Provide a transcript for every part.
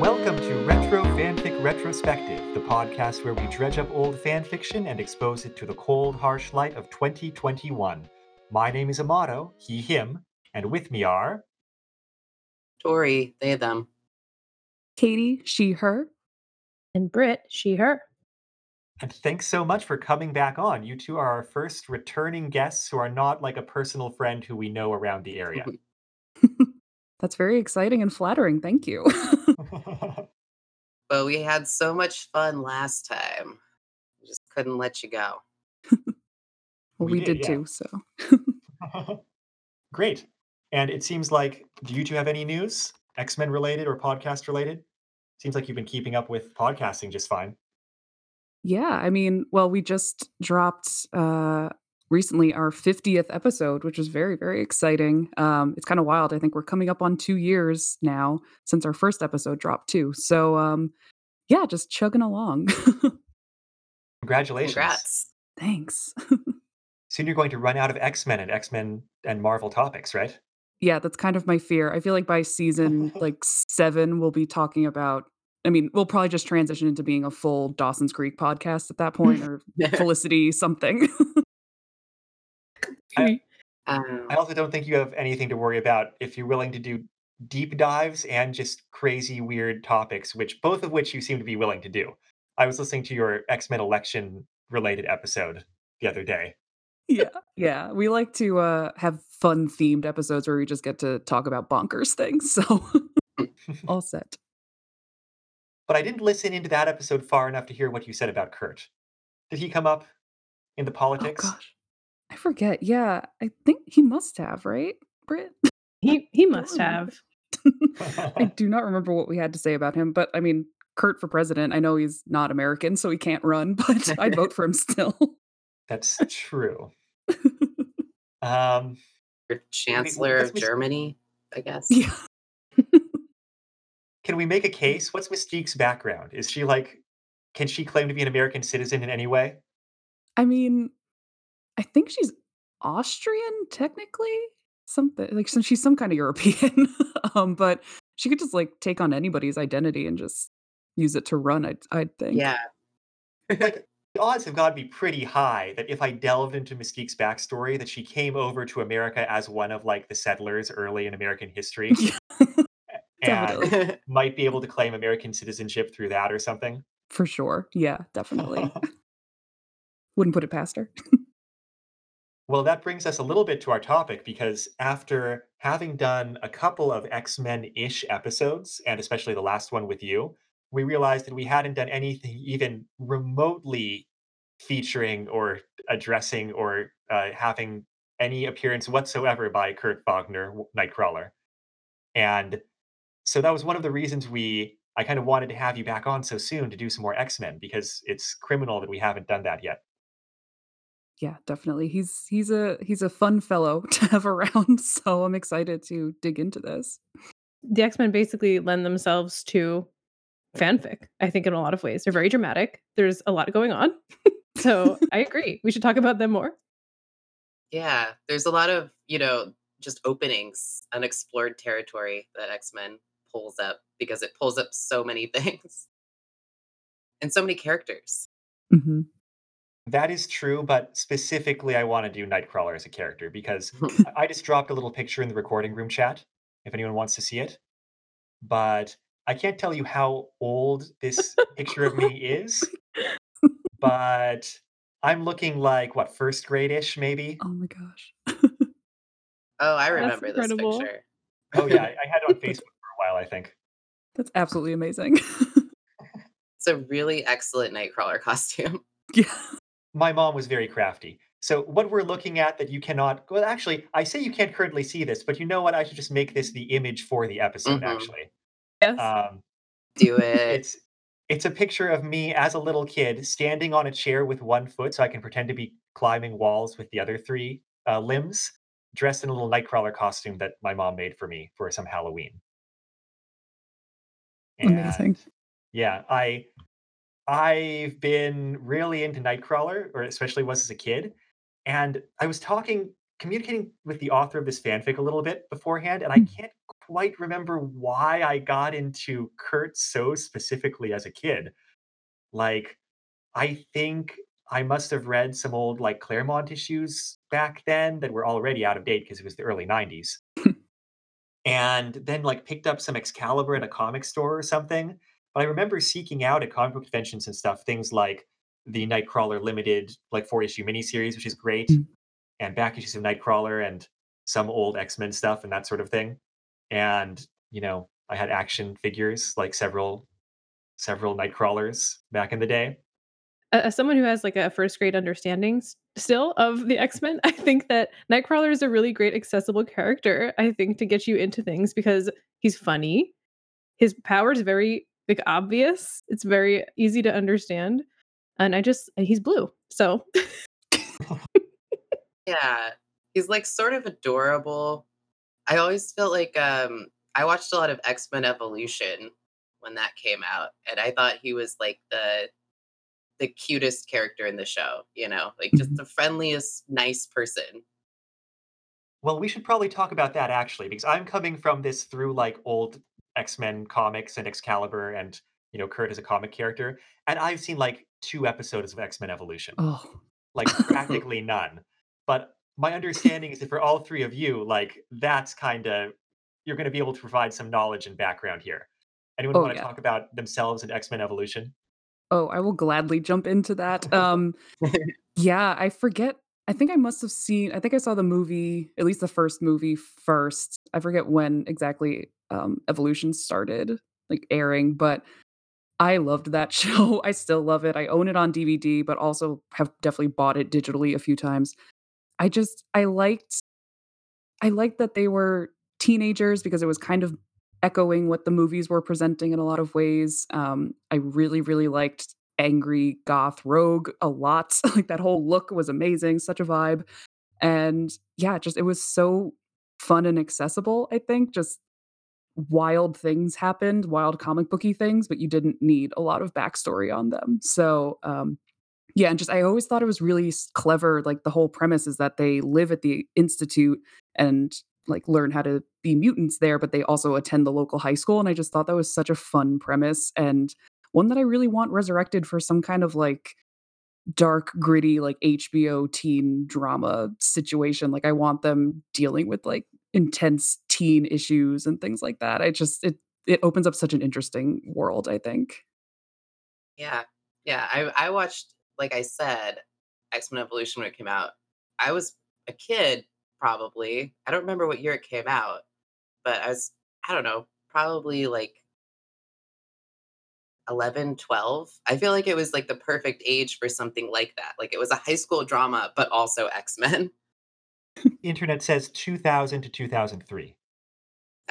Welcome to Retro Fanfic Retrospective, the podcast where we dredge up old fanfiction and expose it to the cold, harsh light of 2021. My name is Amato, he, him, and with me are. Tori, they, them. Katie, she, her. And Britt, she, her. And thanks so much for coming back on. You two are our first returning guests who are not like a personal friend who we know around the area. That's very exciting and flattering. Thank you. but we had so much fun last time. We just couldn't let you go. well, we, we did, did yeah. too, so. Great. And it seems like, do you two have any news, X Men related or podcast related? Seems like you've been keeping up with podcasting just fine. Yeah, I mean, well, we just dropped uh recently our 50th episode, which was very, very exciting. Um, it's kind of wild. I think we're coming up on two years now since our first episode dropped, too. So, um, yeah, just chugging along. Congratulations. Congrats. Thanks. Soon you're going to run out of X Men and X Men and Marvel topics, right? Yeah, that's kind of my fear. I feel like by season like seven, we'll be talking about I mean, we'll probably just transition into being a full Dawson's Creek podcast at that point or Felicity something. I, um, I also don't think you have anything to worry about if you're willing to do deep dives and just crazy weird topics, which both of which you seem to be willing to do. I was listening to your X Men election related episode the other day. Yeah, yeah. We like to uh, have fun themed episodes where we just get to talk about bonkers things. So all set. But I didn't listen into that episode far enough to hear what you said about Kurt. Did he come up in the oh, politics? Oh, gosh. I forget. Yeah, I think he must have, right, Britt? He he must have. I do not remember what we had to say about him, but I mean, Kurt for president. I know he's not American, so he can't run, but I'd vote for him still. That's true. um, Chancellor of Germany, I guess. Yeah. Can we make a case? What's Mystique's background? Is she like, can she claim to be an American citizen in any way? I mean, I think she's Austrian technically. Something like since she's some kind of European. um, but she could just like take on anybody's identity and just use it to run, I'd, I'd think. Yeah. like the odds have got to be pretty high that if I delved into Mystique's backstory, that she came over to America as one of like the settlers early in American history. and might be able to claim American citizenship through that or something. For sure. Yeah, definitely. Wouldn't put it past her. Well, that brings us a little bit to our topic because after having done a couple of X Men ish episodes, and especially the last one with you, we realized that we hadn't done anything even remotely featuring or addressing or uh, having any appearance whatsoever by Kurt Wagner, Nightcrawler. And so that was one of the reasons we I kind of wanted to have you back on so soon to do some more X Men because it's criminal that we haven't done that yet yeah, definitely. He's he's a he's a fun fellow to have around, so I'm excited to dig into this. The X-Men basically lend themselves to fanfic, I think in a lot of ways. They're very dramatic. There's a lot going on. so, I agree. We should talk about them more. Yeah, there's a lot of, you know, just openings, unexplored territory that X-Men pulls up because it pulls up so many things and so many characters. Mm-hmm. That is true, but specifically, I want to do Nightcrawler as a character because I just dropped a little picture in the recording room chat if anyone wants to see it. But I can't tell you how old this picture of me is, but I'm looking like what first grade ish, maybe. Oh my gosh. oh, I remember this picture. oh yeah, I had it on Facebook for a while. I think. That's absolutely amazing. it's a really excellent Nightcrawler costume. Yeah my mom was very crafty. So what we're looking at that you cannot well actually I say you can't currently see this, but you know what? I should just make this the image for the episode Mhm. actually. Yes. Um Do it. it's it's a picture of me as a little kid standing on a chair with one foot so I can pretend to be climbing walls with the other three uh, limbs, dressed in a little nightcrawler costume that my mom made for me for some Halloween. Amazing. Yeah, I I've been really into Nightcrawler, or especially was as a kid. And I was talking communicating with the author of this fanfic a little bit beforehand, and I Mm. can't quite remember why I got into Kurt so specifically as a kid. Like, I think I must have read some old, like, Claremont issues back then that were already out of date because it was the early '90s. And then like picked up some Excalibur at a comic store or something. But I remember seeking out at comic book conventions and stuff things like the Nightcrawler limited like four issue miniseries, which is great, Mm. and back issues of Nightcrawler and some old X Men stuff and that sort of thing. And you know, I had action figures like several several Nightcrawlers back in the day. As someone who has like a first grade understanding still of the X Men, I think that Nightcrawler is a really great accessible character. I think to get you into things because he's funny. His power is very like obvious. It's very easy to understand, and I just he's blue. So Yeah. He's like sort of adorable. I always felt like um I watched a lot of X-Men Evolution when that came out and I thought he was like the the cutest character in the show, you know, like just Mhm. the friendliest nice person. Well, we should probably talk about that actually, because I'm coming from this through like old X-Men comics and Excalibur and you know Kurt as a comic character, and I've seen like two episodes of X-Men Evolution, Oh. like practically none. But my understanding is that for all three of you, like that's kind of you're going to be able to provide some knowledge and background here. Anyone Oh, want to yeah. talk about themselves and X-Men Evolution? Oh, I will gladly jump into that. Um, yeah, I forget. I think I must have seen. I think I saw the movie, at least the first movie first. I forget when exactly um, Evolution started, like airing, but I loved that show. I still love it. I own it on DVD, but also have definitely bought it digitally a few times. I just I liked I liked that they were teenagers because it was kind of echoing what the movies were presenting in a lot of ways. Um, I really, really liked angry goth rogue a lot. like that whole look was amazing, such a vibe. And yeah, just it was so fun and accessible, I think. Just wild things happened, wild comic booky things, but you didn't need a lot of backstory on them. So um yeah, and just I always thought it was really clever. Like the whole premise is that they live at the institute and like learn how to be mutants there, but they also attend the local high school. And I just thought that was such a fun premise and one that I really want resurrected for some kind of like dark, gritty, like HBO teen drama situation. Like I want them dealing with like intense teen issues and things like that. I just it it opens up such an interesting world, I think. Yeah. Yeah, I I watched like I said X-Men Evolution when it came out. I was a kid probably. I don't remember what year it came out, but I was I don't know, probably like 11, 12. I feel like it was like the perfect age for something like that. Like it was a high school drama, but also X Men. Internet says 2000 to 2003.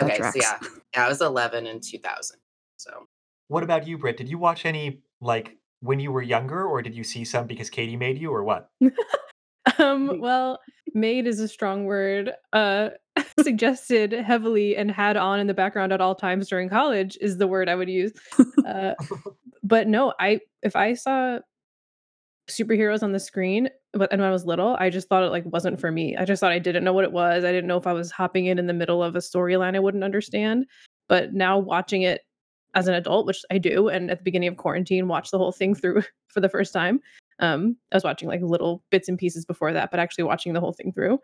Okay, so yeah, yeah, I was 11 in 2000. So What about you, Britt? Did you watch any like when you were younger, or did you see some because Katie made you, or what? Um, well, made is a strong word. Uh, suggested heavily and had on in the background at all times during college is the word I would use. Uh, but no, I if I saw superheroes on the screen, but and when I was little, I just thought it like wasn't for me. I just thought I didn't know what it was. I didn't know if I was hopping in in the middle of a storyline I wouldn't understand. But now watching it as an adult, which I do, and at the beginning of quarantine, watch the whole thing through for the first time. Um, I was watching like little bits and pieces before that, but actually watching the whole thing through,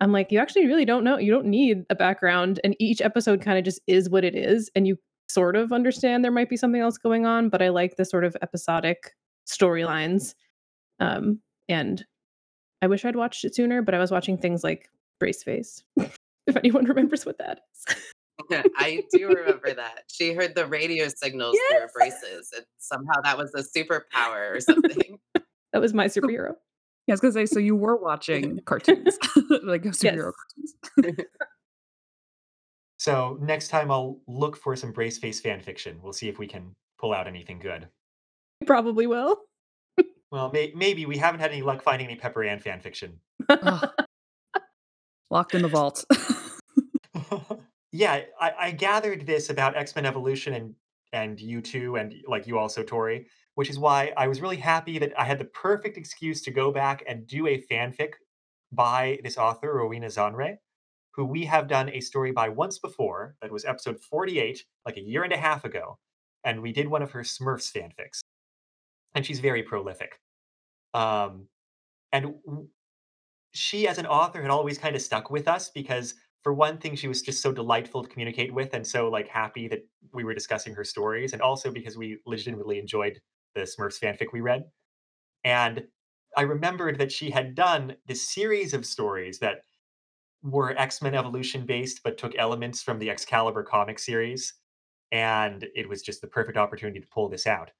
I'm like, you actually really don't know. You don't need a background, and each episode kind of just is what it is, and you sort of understand there might be something else going on. But I like the sort of episodic storylines, um, and I wish I'd watched it sooner. But I was watching things like Brace Face, if anyone remembers what that is. I do remember that. She heard the radio signals through her braces, and somehow that was a superpower or something. That was my superhero. Yeah, I was gonna say, so you were watching cartoons, like superhero cartoons. So next time I'll look for some Brace Face fan fiction. We'll see if we can pull out anything good. Probably will. Well, may- maybe we haven't had any luck finding any Pepper Ann fan fiction. Ugh. Locked in the vault. yeah, I, I gathered this about X Men Evolution and and you too, and like you also, Tori, which is why I was really happy that I had the perfect excuse to go back and do a fanfic by this author, Rowena Zanre, who we have done a story by once before. That was episode 48, like a year and a half ago. And we did one of her Smurfs fanfics. And she's very prolific. Um, and she, as an author, had always kind of stuck with us because, for one thing, she was just so delightful to communicate with and so like happy that we were discussing her stories. And also because we legitimately enjoyed the Smurfs fanfic we read. And I remembered that she had done this series of stories that were X-Men Evolution based, but took elements from the Excalibur comic series. And it was just the perfect opportunity to pull this out.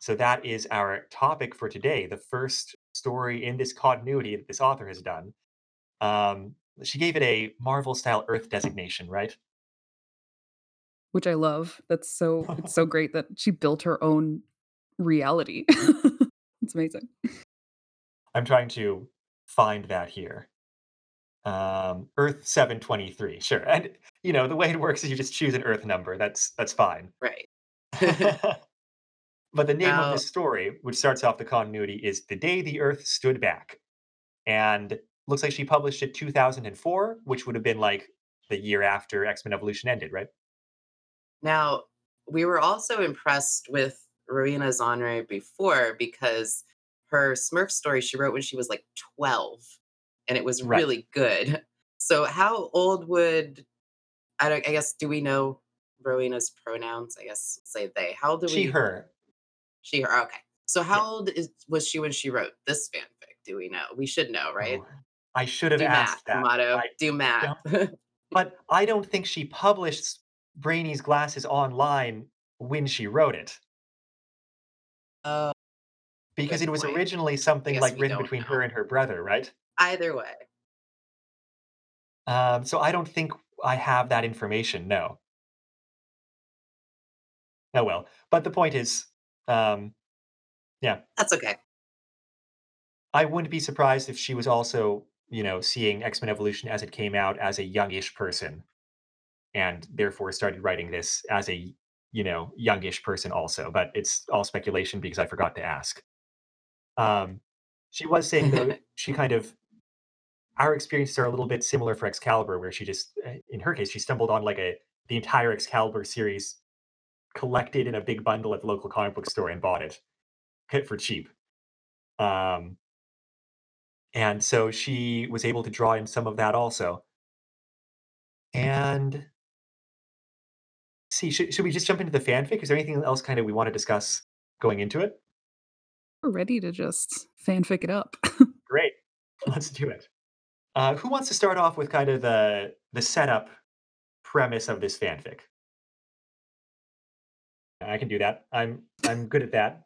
So that is our topic for today. The first story in this continuity that this author has done. Um, she gave it a Marvel style Earth designation, right? Which I love. That's so it's so great that she built her own reality. It's amazing. I'm trying to find that here. Um, Earth 723, sure. And you know, the way it works is you just choose an Earth number. That's that's fine. Right. but the name of Now this story, which starts off the continuity, is The Day the Earth Stood Back. And looks like she published it 2004, which would have been like the year after X-Men Evolution ended, right? now, we were also impressed with Rowena Zanre before because her Smurf story she wrote when she was, like, 12, and it was Right. really good. So how old would I don't I guess, do we know Rowena's pronouns? I guess say they. How old do She, we her. she, her, okay. So Yeah. how old is was she when she wrote this fanfic? Do we know? We should know, right? Oh, I should have Do math, asked that. motto. I Do math. but I don't think she published Brainy's Glasses online when she wrote it. Oh, Because it was point. originally something guess like we written don't between know. her and her brother, right? Either way. Um, so I don't think I have that information. No. Oh well. But the point is, um, yeah, That's okay. I wouldn't be surprised if she was also, you know, seeing X Men Evolution as it came out as a youngish person, and therefore started writing this as a, you know, youngish person also. But it's all speculation because I forgot to ask. Um, she was saying though that she kind of our experiences are a little bit similar for Excalibur, where she just, uh, in her case, she stumbled on like a the entire Excalibur series collected in a big bundle at the local comic book store and bought it hit for cheap. Um, and so she was able to draw in some of that also. And see, should, should we just jump into the fanfic? Is there anything else kind of we want to discuss going into it? We're ready to just fanfic it up. Great, let's do it. Uh, who wants to start off with kind of the the setup premise of this fanfic? I can do that. I'm I'm good at that.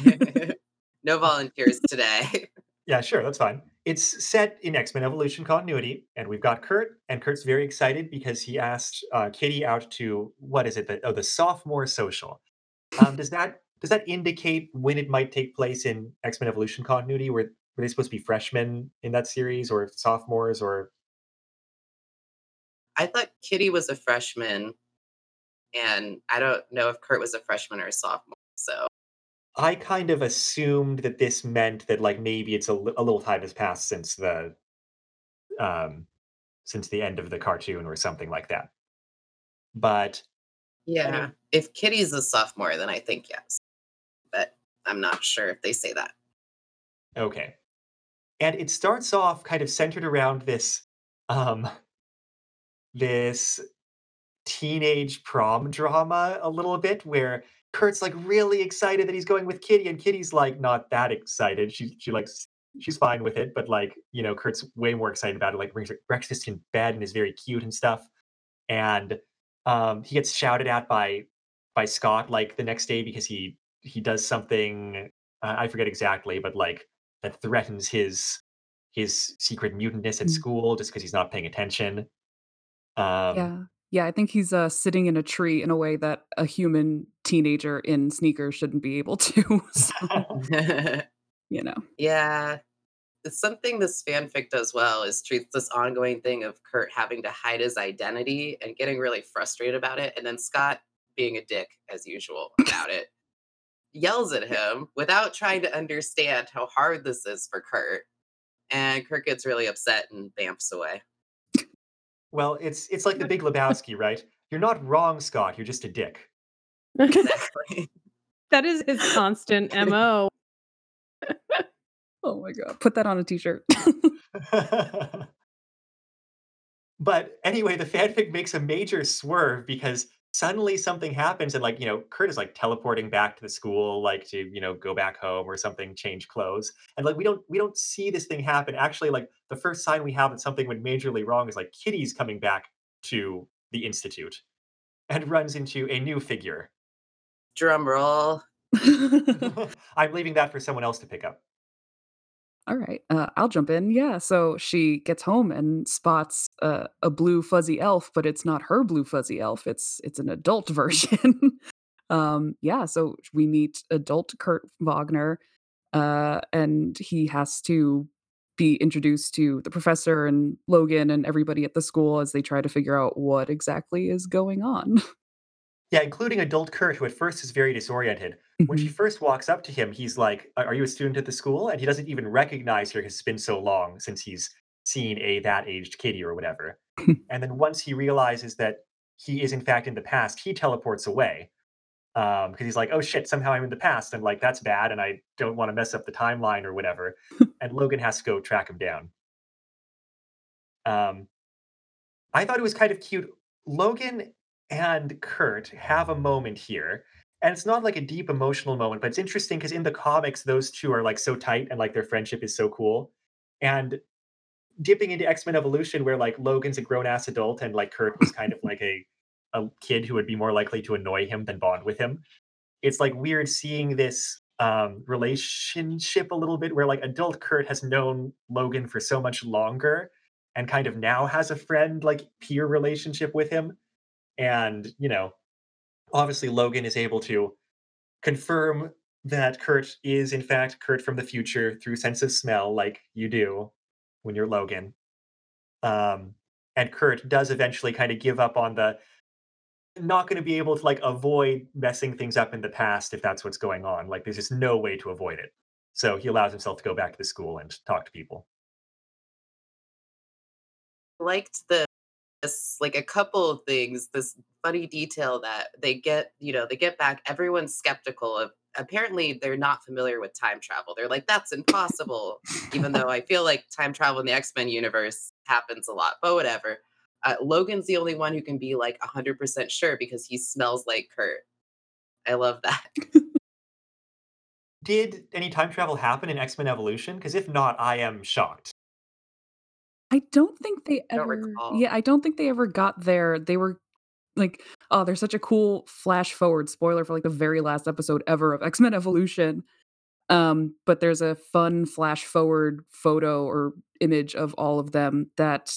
no volunteers today. Yeah, sure, that's fine. It's set in X-Men Evolution continuity, and we've got Kurt, and Kurt's very excited because he asked uh, Kitty out to what is it? The, oh, the sophomore social. Um, does that does that indicate when it might take place in X-Men Evolution continuity? Were were they supposed to be freshmen in that series, or sophomores, or I thought Kitty was a freshman, and I don't know if Kurt was a freshman or a sophomore. So I kind of assumed that this meant that like maybe it's a, li- a little time has passed since the um since the end of the cartoon or something like that. But yeah, if Kitty's a sophomore, then I think yes. But I'm not sure if they say that. Okay. And it starts off kind of centered around this um this teenage prom drama a little bit where Kurt's like really excited that he's going with Kitty and Kitty's like not that excited. She she like s- she's fine with it, but like, you know, Kurt's way more excited about it. Like brings her breakfast in bed and is very cute and stuff. And um he gets shouted at by by Scott like the next day because he he does something uh, I forget exactly, but like that threatens his his secret mutantness at Mm. school just because he's not paying attention. Um, Yeah. Yeah, I think he's, uh, sitting in a tree in a way that a human teenager in sneakers shouldn't be able to, so, you know. yeah. It's something this fanfic does well is treats this ongoing thing of Kurt having to hide his identity and getting really frustrated about it, and then Scott being a dick as usual about it. yells at him without trying to understand how hard this is for Kurt. And Kurt gets really upset and bamfs away. Well, it's it's like the Big Lebowski, right? You're not wrong, Scott. You're just a dick. Exactly. that is his constant MO. Oh my god. Put that on a t-shirt. but anyway, the fanfic makes a major swerve because suddenly something happens and like, you know, Kurt is like teleporting back to the school, like to, you know, go back home or something, change clothes. And like we don't we don't see this thing happen. Actually, like the first sign we have that something went majorly wrong is like Kitty's coming back to the Institute and runs into a new figure. Drum roll. I'm leaving that for someone else to pick up. All right, uh, I'll jump in. Yeah, so she gets home and spots uh, a blue fuzzy elf, but it's not her blue fuzzy elf. It's it's an adult version. um, yeah, so we meet adult Kurt Wagner, uh, and he has to be introduced to the professor and Logan and everybody at the school as they try to figure out what exactly is going on. Yeah, including adult Kurt, who at first is very disoriented. When she Mhm. first walks up to him, he's like, "Are you a student at the school?" And he doesn't even recognize her 'cause it's been so long since he's seen a that aged kitty or whatever. And then once he realizes that he is in fact in the past, he teleports away. Um, 'cause he's like, "Oh shit, somehow I'm in the past, and like that's bad, and I don't wanna mess up the timeline or whatever." And Logan has to go track him down. Um, I thought it was kind of cute. Logan and Kurt have a moment here, and it's not like a deep emotional moment, but it's interesting because in the comics, those 2 are, like, so tight and, like, their friendship is so cool. And dipping into X-Men Evolution where, like, Logan's a grown ass adult and, like, Kurt was kind of like a a kid who would be more likely to annoy him than bond with him. It's, like, weird seeing this, um, relationship a little bit where, like, adult Kurt has known Logan for so much longer and kind of now has a friend, like, peer relationship with him. And, you know, obviously Logan is able to confirm that Kurt is in fact Kurt from the future through sense of smell like you do when you're Logan. Um, and Kurt does eventually kinda give up on the not gonna be able to, like, avoid messing things up in the past if that's what's going on, like, there's just no way to avoid it. So he allows himself to go back to the school and talk to people. Liked the this like, a couple of things, this funny detail that they get you know, they get back everyone's skeptical of apparently, they're not familiar with time travel. They're like, "That's impossible," even though I feel like time travel in the X-Men universe happens a lot, but whatever. Uh, Logan's the only one who can be, like, 100% sure because he smells like Kurt. I love that. Did any time travel happen in X-Men evolution because if not, I am shocked. I don't think they I don't ever recall. yeah, I don't think they ever got there. They were like oh, there's such a cool flash forward spoiler for, like, the very last episode ever of X-Men Evolution. Um, but there's a fun flash forward photo or image of all of them that,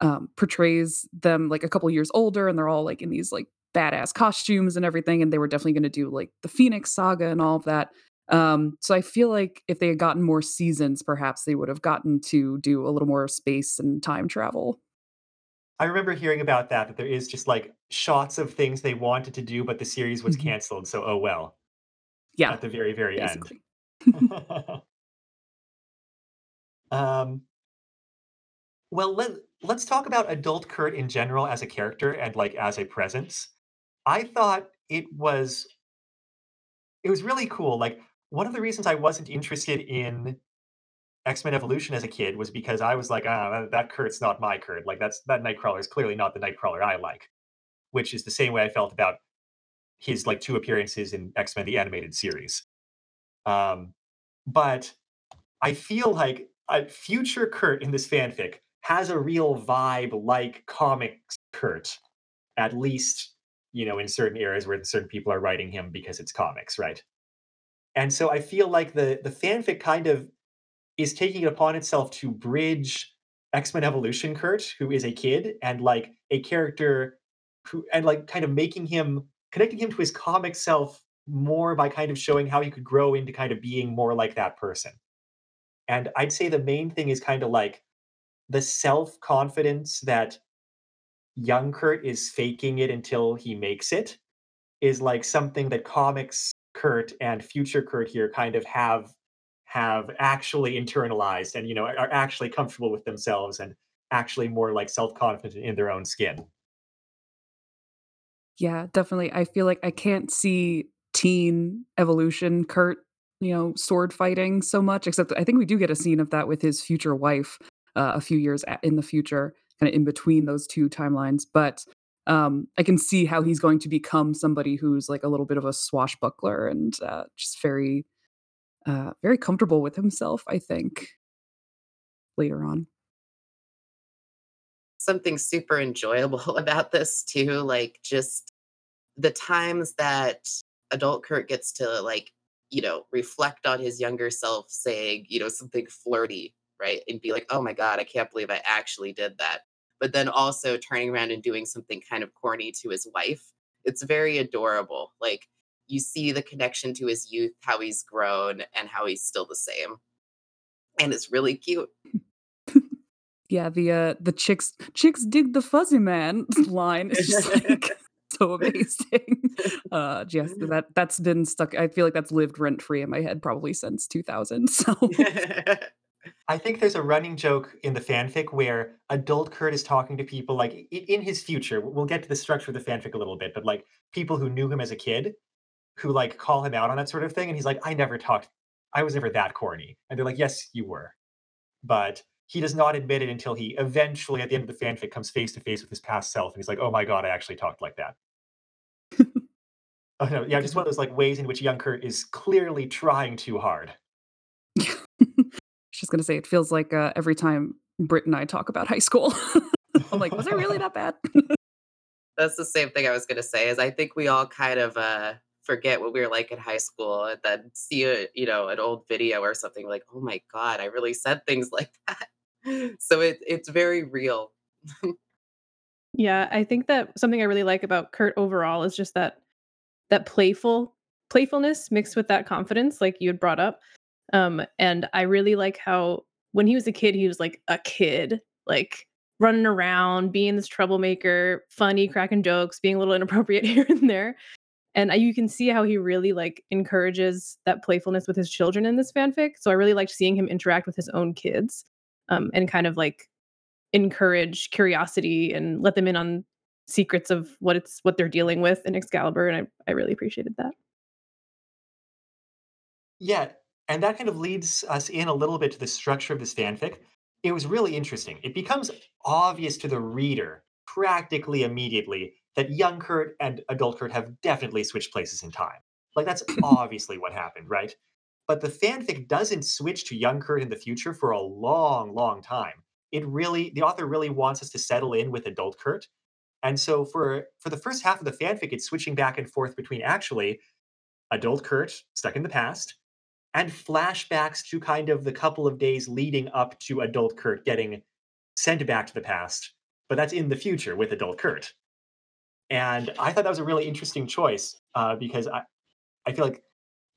um, portrays them, like, a couple years older, and they're all, like, in these, like, badass costumes and everything, and they were definitely gonna do, like, the Phoenix Saga and all of that. Um, so I feel like if they had gotten more seasons, perhaps they would have gotten to do a little more space and time travel. I remember hearing about that, that there is just, like, shots of things they wanted to do, but the series was Mhm. canceled, so oh well. Yeah. At the very, very end. Um well, let let's talk about adult Kurt in general as a character and, like, as a presence. I thought it was it was really cool, like, one of the reasons I wasn't interested in X-Men Evolution as a kid was because I was like, "Ah, that Kurt's not my Kurt, like, that's that Nightcrawler is clearly not the Nightcrawler I like." Which is the same way I felt about his, like, 2 appearances in X-Men: The Animated Series. Um, but I feel like a future Kurt in this fanfic has a real vibe like comics Kurt, at least, you know, in certain areas where certain people are writing him because it's comics, right? And so I feel like the the fanfic kind of is taking it upon itself to bridge X-Men Evolution Kurt, who is a kid, and, like, a character who and, like, kind of making him connecting him to his comic self more by kind of showing how he could grow into kind of being more like that person. And I'd say the main thing is kinda like the self-confidence that young Kurt is faking it until he makes it, is, like, something that comics Kurt and future Kurt here kind of have have actually internalized and you know are actually comfortable with themselves and actually more like self-confident in their own skin. Yeah, definitely. I feel like I can't see teen evolution Kurt, you know, sword fighting so much, except I think we do get a scene of that with his future wife uh, a few years in the future, kind of in between those two timelines. But um, I can see how he's going to become somebody who's like a little bit of a swashbuckler and uh, just very, uh, very comfortable with himself. I think later on. Something super enjoyable about this too, like just the times that adult Kurt gets to like, you know, reflect on his younger self saying, you know, something flirty, right? And be like, oh my God, I can't believe I actually did that. But then also turning around and doing something kind of corny to his wife. It's very adorable. Like you see the connection to his youth, how he's grown and how he's still the same. And it's really cute. Yeah, the uh the chicks chicks dig the fuzzy man line is just like so amazing. Uh yes, that that's been stuck. I feel like that's lived rent free in my head probably since 2000. So I think there's a running joke in the fanfic where adult Kurt is talking to people like in his future. We'll get to the structure of the fanfic a little bit, but like people who knew him as a kid who like call him out on that sort of thing. And he's like, I never talked, I was never that corny. And they're like, Yes, you were. But he does not admit it until he eventually, at the end of the fanfic, comes face to face with his past self. And he's like, Oh my God, I actually talked like that. Oh no, yeah, just one of those like ways in which young Kurt is clearly trying too hard. Just gonna say it feels like uh, every time Britt and I talk about high school. I'm like, was it really that bad? That's the same thing I was gonna say, is I think we all kind of, uh, forget what we were like in high school and then see a you know, an old video or something like, "Oh my god, I really said things like that." So it it's very real. Yeah, I think that something I really like about Kurt overall is just that that playful playfulness mixed with that confidence like you had brought up. Um, and I really like how when he was a kid, he was like a kid, like running around, being this troublemaker, funny, cracking jokes, being a little inappropriate here and there. And you can see how he really like encourages that playfulness with his children in this fanfic. So I really liked seeing him interact with his own kids um, and kind of like encourage curiosity and let them in on secrets of what it's what they're dealing with in Excalibur. And I, I really appreciated that. Yeah, and that kind of leads us in a little bit to the structure of this fanfic. It was really interesting. It becomes obvious to the reader practically immediately that young Kurt and adult Kurt have definitely switched places in time. Like that's obviously what happened, right? But the fanfic doesn't switch to young Kurt in the future for a long, long time. It really the author really wants us to settle in with adult Kurt. And so for for the first half of the fanfic, it's switching back and forth between actually adult Kurt stuck in the past and flashbacks to kind of the couple of days leading up to adult Kurt getting sent back to the past, but that's in the future with adult Kurt. And I thought that was a really interesting choice uh, because I, I feel like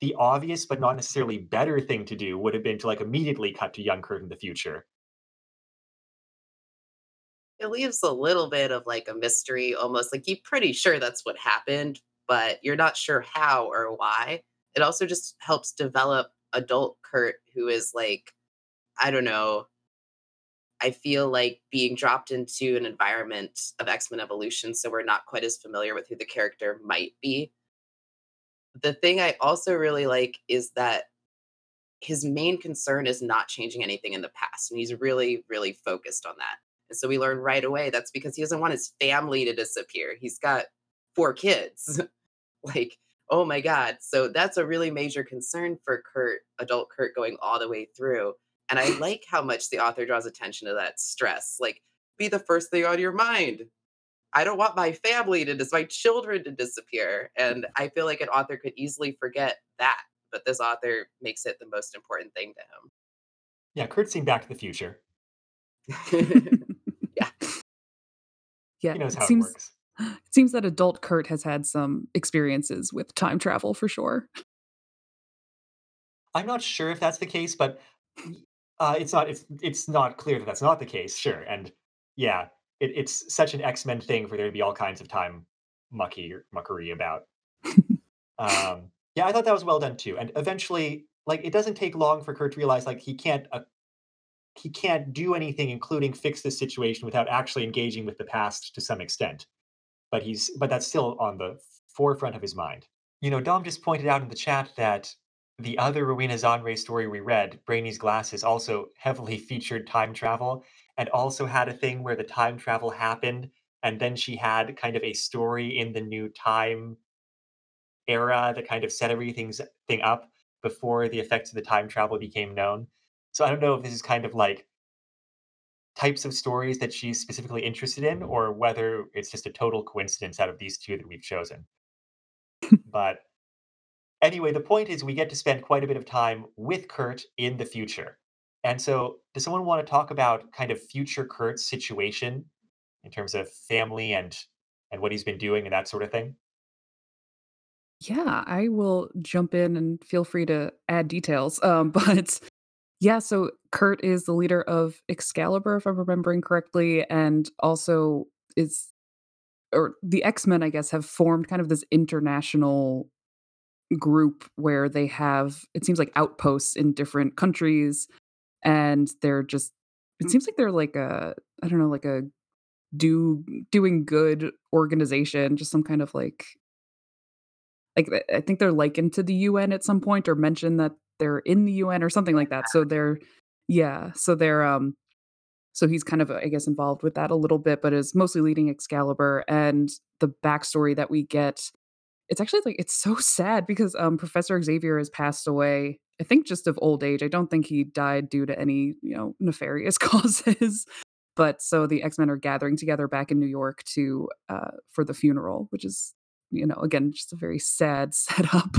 the obvious but not necessarily better thing to do would have been to like immediately cut to young Kurt in the future. It leaves a little bit of like a mystery, almost like you're pretty sure that's what happened, but you're not sure how or why. It also just helps develop adult Kurt, who is like, I don't know, I feel like being dropped into an environment of X Men Evolution, so we're not quite as familiar with who the character might be. The thing I also really like is that his main concern is not changing anything in the past, and he's really, really focused on that. And so we learn right away that's because he doesn't want his family to disappear. He's got four kids. like, oh my God. So that's a really major concern for Kurt, adult Kurt, going all the way through. And I like how much the author draws attention to that stress. Like, be the first thing on your mind. I don't want my family to dis my children to disappear. And I feel like an author could easily forget that. But this author makes it the most important thing to him. Yeah, Kurt's seen Back to the Future. yeah. Yeah, He knows how it seems works. It seems that adult Kurt has had some experiences with time travel for sure. I'm not sure if that's the case, but uh, it's not. It's it's not clear that that's not the case. Sure, and yeah, it, it's such an X Men thing for there to be all kinds of time mucky muckery about. Um, Yeah, I thought that was well done too, and eventually, like, it doesn't take long for Kurt to realize, like, he can't, uh he can't do anything, including fix this situation without actually engaging with the past to some extent. But he's but that's still on the forefront of his mind. You know, Dom just pointed out in the chat that the other Rowena Zanre story we read, Brainy's Glasses, also heavily featured time travel and also had a thing where the time travel happened and then she had kind of a story in the new time era that kind of set everything's thing up before the effects of the time travel became known. So I don't know if this is kind of like types of stories that she's specifically interested in or whether it's just a total coincidence out of these two that we've chosen. but anyway, the point is we get to spend quite a bit of time with Kurt in the future. And so, does someone want to talk about kind of future Kurt's situation in terms of family and and what he's been doing and that sort of thing? Yeah, I will jump in and feel free to add details. Um, but yeah, so Kurt is the leader of Excalibur, if I'm remembering correctly, and also is or the X-Men, I guess, have formed kind of this international group where they have it seems like outposts in different countries and they're just it seems like they're like a I don't know, like a do doing good organization, just some kind of like like I think they're likened to the UN at some point or mentioned that they're in the UN or something like that. So they're yeah, so they're um so he's kind of I guess involved with that a little bit, but is mostly leading Excalibur and the backstory that we get it's actually like it's so sad because um Professor Xavier has passed away. I think just of old age. I don't think he died due to any, you know, nefarious causes. But so the X-Men are gathering together back in New York to uh for the funeral, which is, you know, again, just a very sad setup.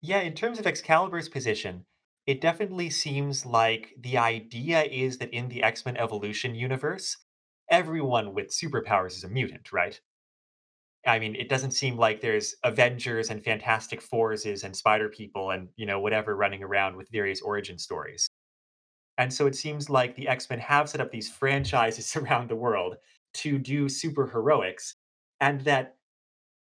Yeah, in terms of Excalibur's position, it definitely seems like the idea is that in the X-Men Evolution universe, everyone with superpowers is a mutant, right? I mean, it doesn't seem like there's Avengers and Fantastic Fours and Spider People and, you know, whatever running around with various origin stories. And so it seems like the X-Men have set up these franchises around the world to do super heroics, and that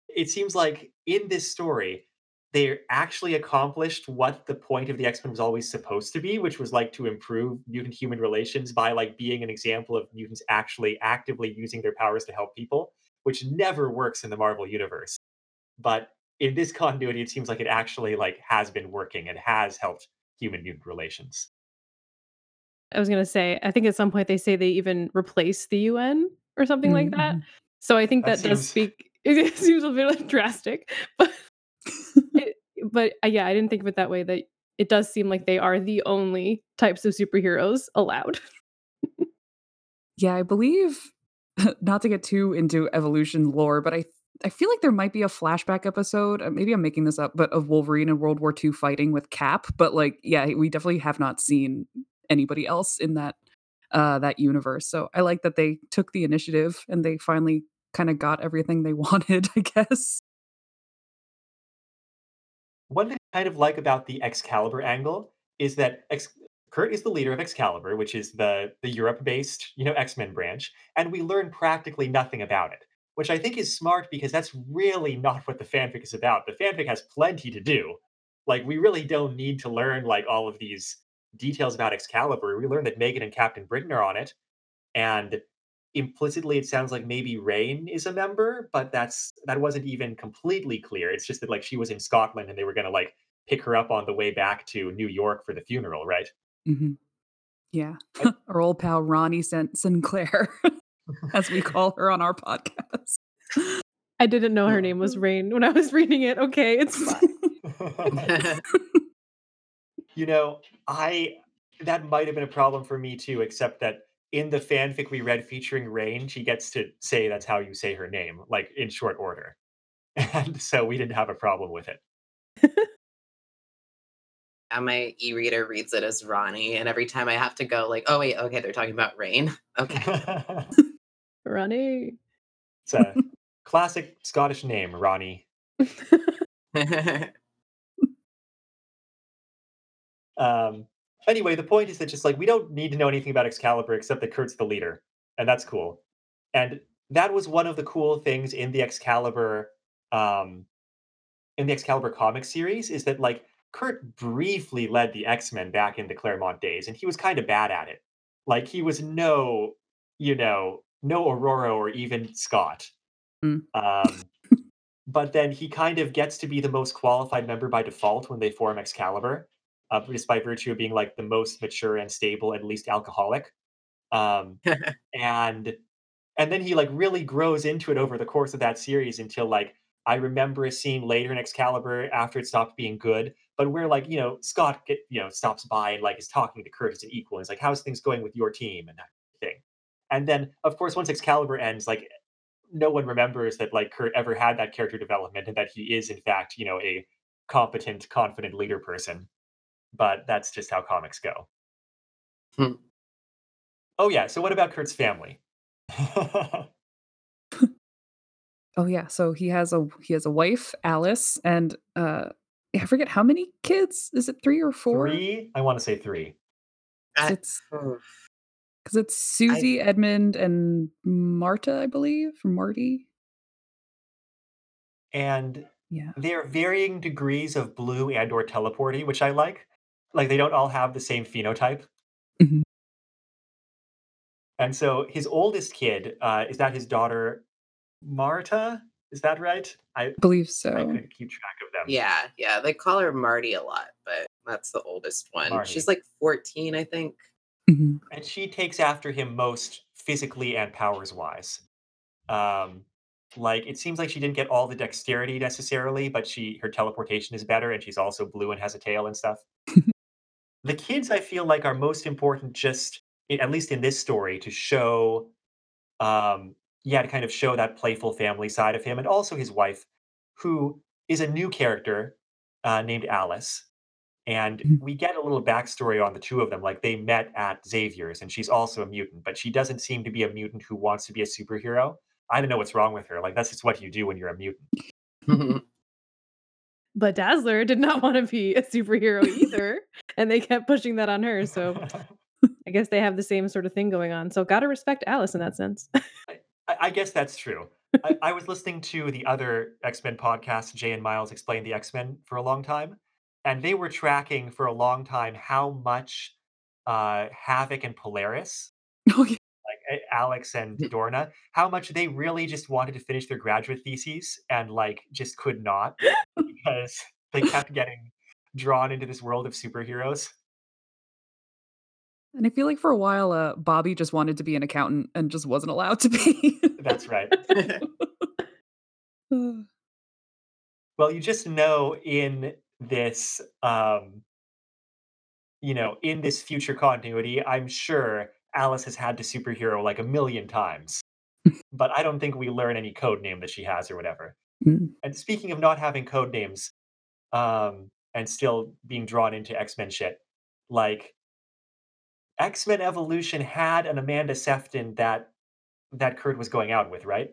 it seems like in this story, they actually accomplished what the point of the X-Men was always supposed to be, which was like to improve mutant human relations by like being an example of mutants actually actively using their powers to help people, which never works in the Marvel universe. But in this continuity, it seems like it actually like has been working and has helped human mutant relations. I was gonna say, I think at some point they say they even replace the UN or something like that. Mhm. So I think That that does speak it seems a bit, like, drastic, but but, uh, yeah, I didn't think of it that way, that it does seem like they are the only types of superheroes allowed. Yeah, I believe not to get too into evolution lore, but I I feel like there might be a flashback episode, uh, maybe I'm making this up, but of Wolverine in World War II fighting with Cap, but, like, yeah, we definitely have not seen anybody else in that, uh, that universe, so I like that they took the initiative and they finally kinda got everything they wanted, I guess. One thing I kind of like about the Excalibur angle is that Ex- Kurt is the leader of Excalibur, which is the the Europe-based, you know, X-Men branch, and we learn practically nothing about it, which I think is smart because that's really not what the fanfic is about. The fanfic has plenty to do. Like we really don't need to learn like all of these details about Excalibur. We learn that Meggan and Captain Britain are on it, and implicitly it sounds like maybe Rain is a member, but that's that wasn't even completely clear. It's just that like she was in Scotland and they were gonna like pick her up on the way back to New York for the funeral, right? mm-hmm. Yeah. I, Our old pal Ronnie St Sinclair, as we call her on our podcast. I didn't know her name was Rain when I was reading it, okay, it's fine. you know, I that might have been a problem for me too, except that in the fanfic we read featuring Rain, she gets to say that's how you say her name, like in short order. And so we didn't have a problem with it. And my e-reader reads it as Ronnie, and every time I have to go like, "Oh, wait, okay, they're talking about Rain. Okay." Ronnie. It's a classic Scottish name, Ronnie. Um, anyway, the point is that just like we don't need to know anything about Excalibur except that Kurt's the leader, and that's cool. And that was one of the cool things in the Excalibur um, in the Excalibur comic series is that like Kurt briefly led the X-Men back in the Claremont days, and he was kind of bad at it. Like he was no, you know, no Aurora or even Scott. Mm. Um, but then he kind of gets to be the most qualified member by default when they form Excalibur, uh, just by virtue of being like the most mature and stable and least alcoholic. Um, and and then he like really grows into it over the course of that series until like I remember a scene later in Excalibur after it stopped being good, but where like you know Scott get you know stops by and like is talking to Kurt as an equal. And he's like, "How's things going with your team?" and that thing. And then of course once Excalibur ends, like no one remembers that like Kurt ever had that character development and that he is in fact you know a competent, confident leader person. But that's just how comics go. Hmm. Oh yeah. So what about Kurt's family? Oh yeah, so he has a he has a wife, Alice, and uh I forget how many kids. Is it three or four? three? I want to say three. I- it's because it's Susie, Edmund, and Marta, I believe, or Marty. And Yeah. they're varying degrees of blue and or teleporty, which I like. Like they don't all have the same phenotype. Mhm. And so his oldest kid, uh, is that his daughter Marta? Is that right? I, I believe I so. couldn't keep track of them. yeah, yeah. They call her Marty a lot, but that's the oldest one. Marty. She's like 14, I think. Mhm. And she takes after him most physically and powers wise. Um, like it seems like she didn't get all the dexterity necessarily, but she her teleportation is better, and she's also blue and has a tail and stuff. the kids, I feel like, are most important, just at least in this story, to show, um, yeah, to kind of show that playful family side of him, and also his wife, who is a new character uh, named Alice. And Mhm. we get a little backstory on the two of them. Like they met at Xavier's, and she's also a mutant, but she doesn't seem to be a mutant who wants to be a superhero. I don't know what's wrong with her. Like that's just what you do when you're a mutant. But Dazzler did not want to be a superhero either, and they kept pushing that on her. So I guess they have the same sort of thing going on. So gotta respect Alice in that sense. I, I guess that's true. I, I was listening to the other X Men podcast, Jay and Miles explained the X Men for a long time, and they were tracking for a long time how much uh, Havoc and Polaris, Oh yeah. Alex and Lorna, how much they really just wanted to finish their graduate theses and like just could not because they kept getting drawn into this world of superheroes. And I feel like for a while, uh, Bobby just wanted to be an accountant and just wasn't allowed to be. That's right. Well, you just know in this, um, you know, in this future continuity, I'm sure Alice has had to superhero like a million times. but I don't think we learn any code name that she has or whatever. mm. And speaking of not having code names, um, and still being drawn into X Men shit, like X Men Evolution had an Amanda Sefton that that Kurt was going out with, right?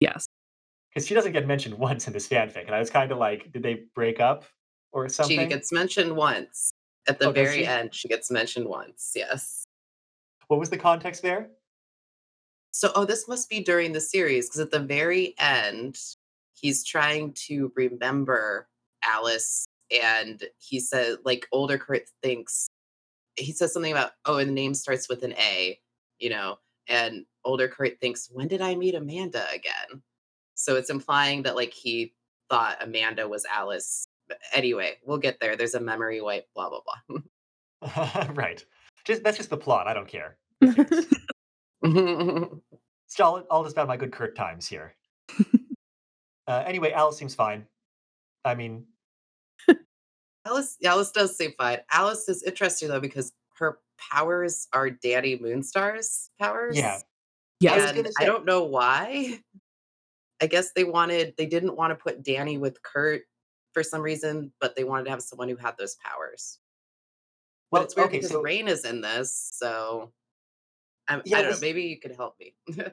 yes. Because she doesn't get mentioned once in this fanfic, and I was kind of like, did they break up or something? she gets mentioned once. At the Oh, very she? end, she gets mentioned once. Yes. What was the context there? So, oh, this must be during the series because at the very end, he's trying to remember Alice, and he said, like, older Kurt thinks he says something about, oh, and the name starts with an A, you know, and older Kurt thinks, when did I meet Amanda again? So it's implying that like he thought Amanda was Alice. But anyway, we'll get there. There's a memory wipe, blah blah blah. right. Just that's just the plot. I don't care. Who cares? It's all, all just about my good Kurt times here. uh, anyway, Alice seems fine. I mean, Alice, Alice does seem fine. Alice is interesting though because her powers are Dani Moonstar's powers. yeah. Yes. was and gonna I don't know why. I guess they wanted they didn't want to put Dani with Kurt for some reason, but they wanted to have someone who had those powers. Well, but it's weird okay, because so Rahne is in this, so I'm, Yeah, I don't was- know. Maybe you could help me.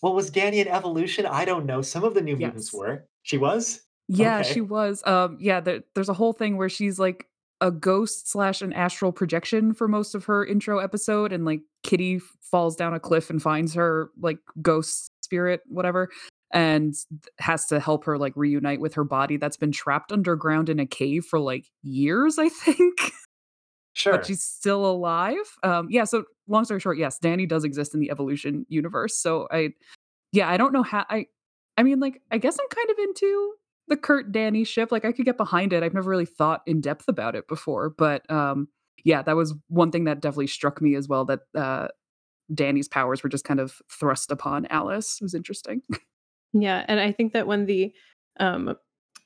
what was Dani in Evolution? I don't know. Some of the New Mutants were. She was. Yeah, Okay. she was. Um, yeah, there, there's a whole thing where she's like a ghost slash an astral projection for most of her intro episode, and like Kitty falls down a cliff and finds her like ghost spirit, whatever. and has to help her like reunite with her body that's been trapped underground in a cave for like years, I think. but she's still alive. Um, yeah, so long story short, yes, Dani does exist in the evolution universe. So I yeah, I don't know how I I mean, like, I guess I'm kind of into the Kurt Dani ship. Like I could get behind it. I've never really thought in depth about it before. But um yeah, that was one thing that definitely struck me as well that uh Dani's powers were just kind of thrust upon Alice. It was interesting. Yeah, and I think that when the um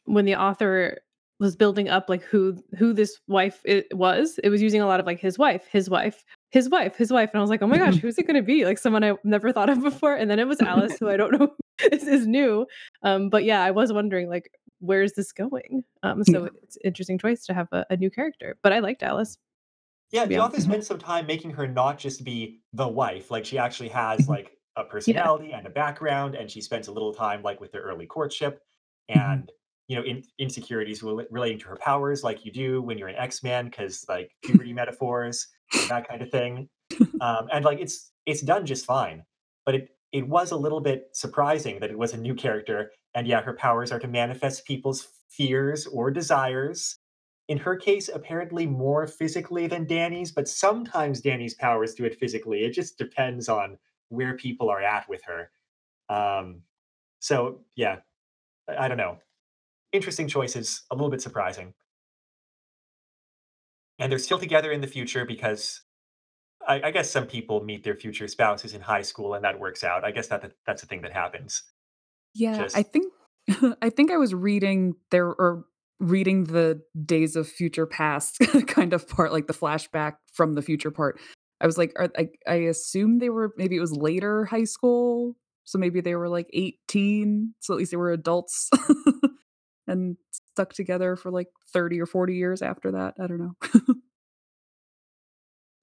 when the author was building up like who who this wife it was, it was using a lot of like his wife, his wife, his wife, his wife, and I was like, oh my gosh, who's it going to be? Like someone I never thought of before, and then it was Alice, who I don't know this is new. Um, but yeah, I was wondering like where's this going? Um, so yeah. it's an interesting choice to have a, a new character, but I liked Alice Yeah, the honest. author spent some time making her not just be the wife, like, she actually has, Mhm. like, a Yeah, personality and a background, and she spends a little time, like, with their early courtship Mhm. and, you know, in insecurities relating to her powers like you do when you're an X-Man, because like, puberty metaphors that kind of thing. Um, and, like, it's it's done just fine, but it it was a little bit surprising that it was a new character, and yeah, her powers are to manifest people's fears or desires. In her case, apparently more physically than Dani's, but sometimes Dani's powers do it physically. It just depends on where people are at with her. Um, so yeah, I, I don't know. Interesting choices, a little bit surprising. And they're still together in the future because I, I guess some people meet their future spouses in high school and that works out. I guess that that's a thing that happens. Yeah, I think I think I was reading there or reading the Days of Future Past kind of part, like the flashback from the future part. I was like, are, I I assume they were maybe it was later high school, so maybe they were like 18, so at least they were adults and stuck together for like 30 or 40 years after that. I don't know.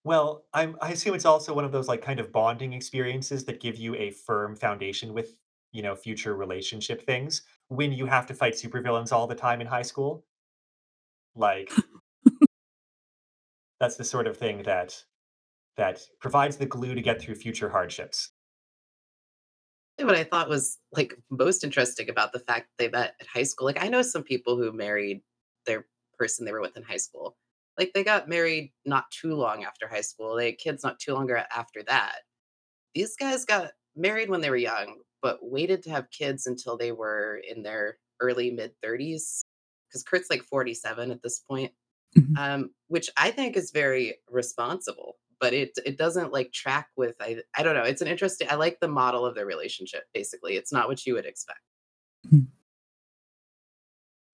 Well, I'm I assume it's also one of those, like, kind of bonding experiences that give you a firm foundation with, you know, future relationship things when you have to fight supervillains all the time in high school. Like, that's the sort of thing that that provides the glue to get through future hardships. What I thought was, like, most interesting about the fact they met at high school like, I know some people who married their person they were with in high school. Like, they got married not too long after high school, they had kids not too long after that. These guys got married when they were young, but waited to have kids until they were in their early mid 30s. Because Kurt's, like, 47 at this point, Mhm. um, which I think is very responsible, but it it doesn't, like, track with I I don't know, it's an interesting I like the model of their relationship, basically, it's not what you would expect. Mhm.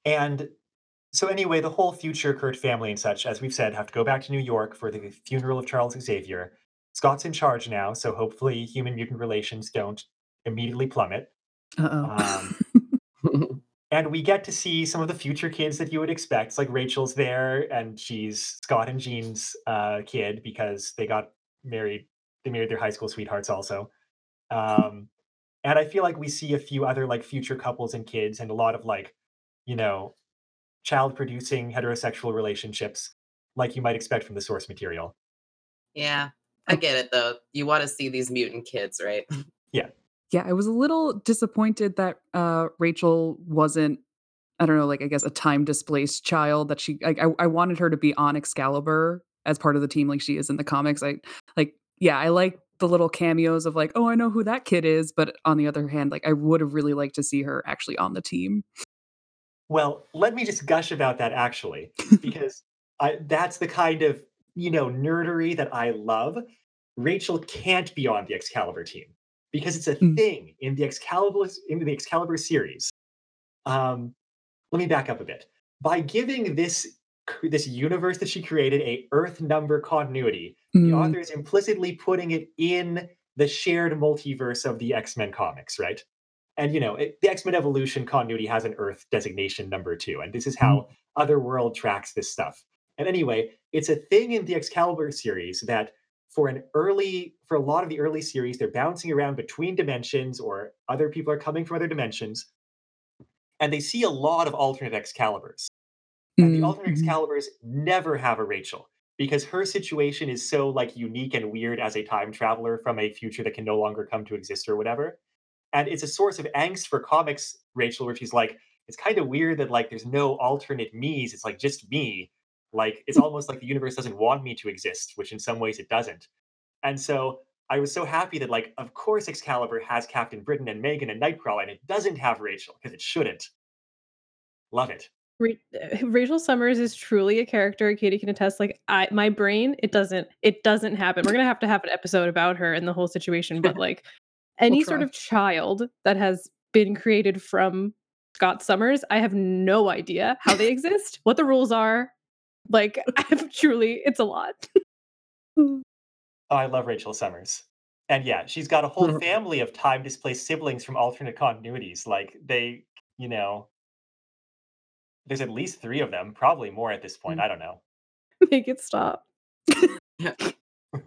And so anyway, the whole future Kurt family and such, as we've said, have to go back to New York for the funeral of Charles Xavier. Scott's in charge now, so hopefully human mutant relations don't immediately plummet. Uh-oh. Um, and we get to see some of the future kids that you would expect. Like Rachel's there, and she's Scott and Jean's uh, kid because they got married. They married their high school sweethearts also. Um, and I feel like we see a few other like future couples and kids, and a lot of like, you know, child producing heterosexual relationships, like you might expect from the source material. Yeah, I get it, though, you wanna see these mutant kids, right? Yeah. Yeah, I was a little disappointed that, uh, Rachel wasn't, I don't know, like, I guess, a time displaced child that she like, I I wanted her to be on Excalibur as part of the team like she is in the comics. I like yeah, I like the little cameos of like, "Oh, I know who that kid is," but on the other hand, like, I would have really liked to see her actually on the team. Well, let me just gush about that actually, because I that's the kind of, you know, nerdery that I love. Rachel can't be on the Excalibur team because it's a Mm, thing in the Excalibur in the Excalibur series. Um, let me back up a bit. By giving this this universe that she created a Earth number continuity, the mm, author is implicitly putting it in the shared multiverse of the X-Men comics, right? And you know, it, the X-Men Evolution continuity has an Earth designation number two, and this is how how Otherworld tracks this stuff. And anyway, it's a thing in the Excalibur series that for an early, for a lot of the early series, they're bouncing around between dimensions, or other people are coming from other dimensions, and they see a lot of alternate Excaliburs. And the alternate mhm, Excaliburs never have a Rachel because her situation is so like unique and weird as a time traveler from a future that can no longer come to exist or whatever And it's a source of angst for comics, Rachel, where she's like, it's kind of weird that like there's no alternate me's. It's like just me. Like it's almost like the universe doesn't want me to exist, which in some ways it doesn't. And so I was so happy that like, of course, Excalibur has Captain Britain and Meggan and Nightcrawler, and it doesn't have Rachel because it shouldn't. Love it. Rachel Summers is truly a character, Katie can attest, like, I my brain, it doesn't it doesn't happen. We're gonna have to have an episode about her and the whole situation, but, like, We'll any sort of child that has been created from Scott Summers, I have no idea how they exist, what the rules are. Like, I'm truly it's a lot. Oh, I love Rachel Summers. And yeah, she's got a whole Mhm. family of time displaced siblings from alternate continuities. Like they, you know, there's at least three of them, probably more at this point. Mm. I don't know. Make it stop.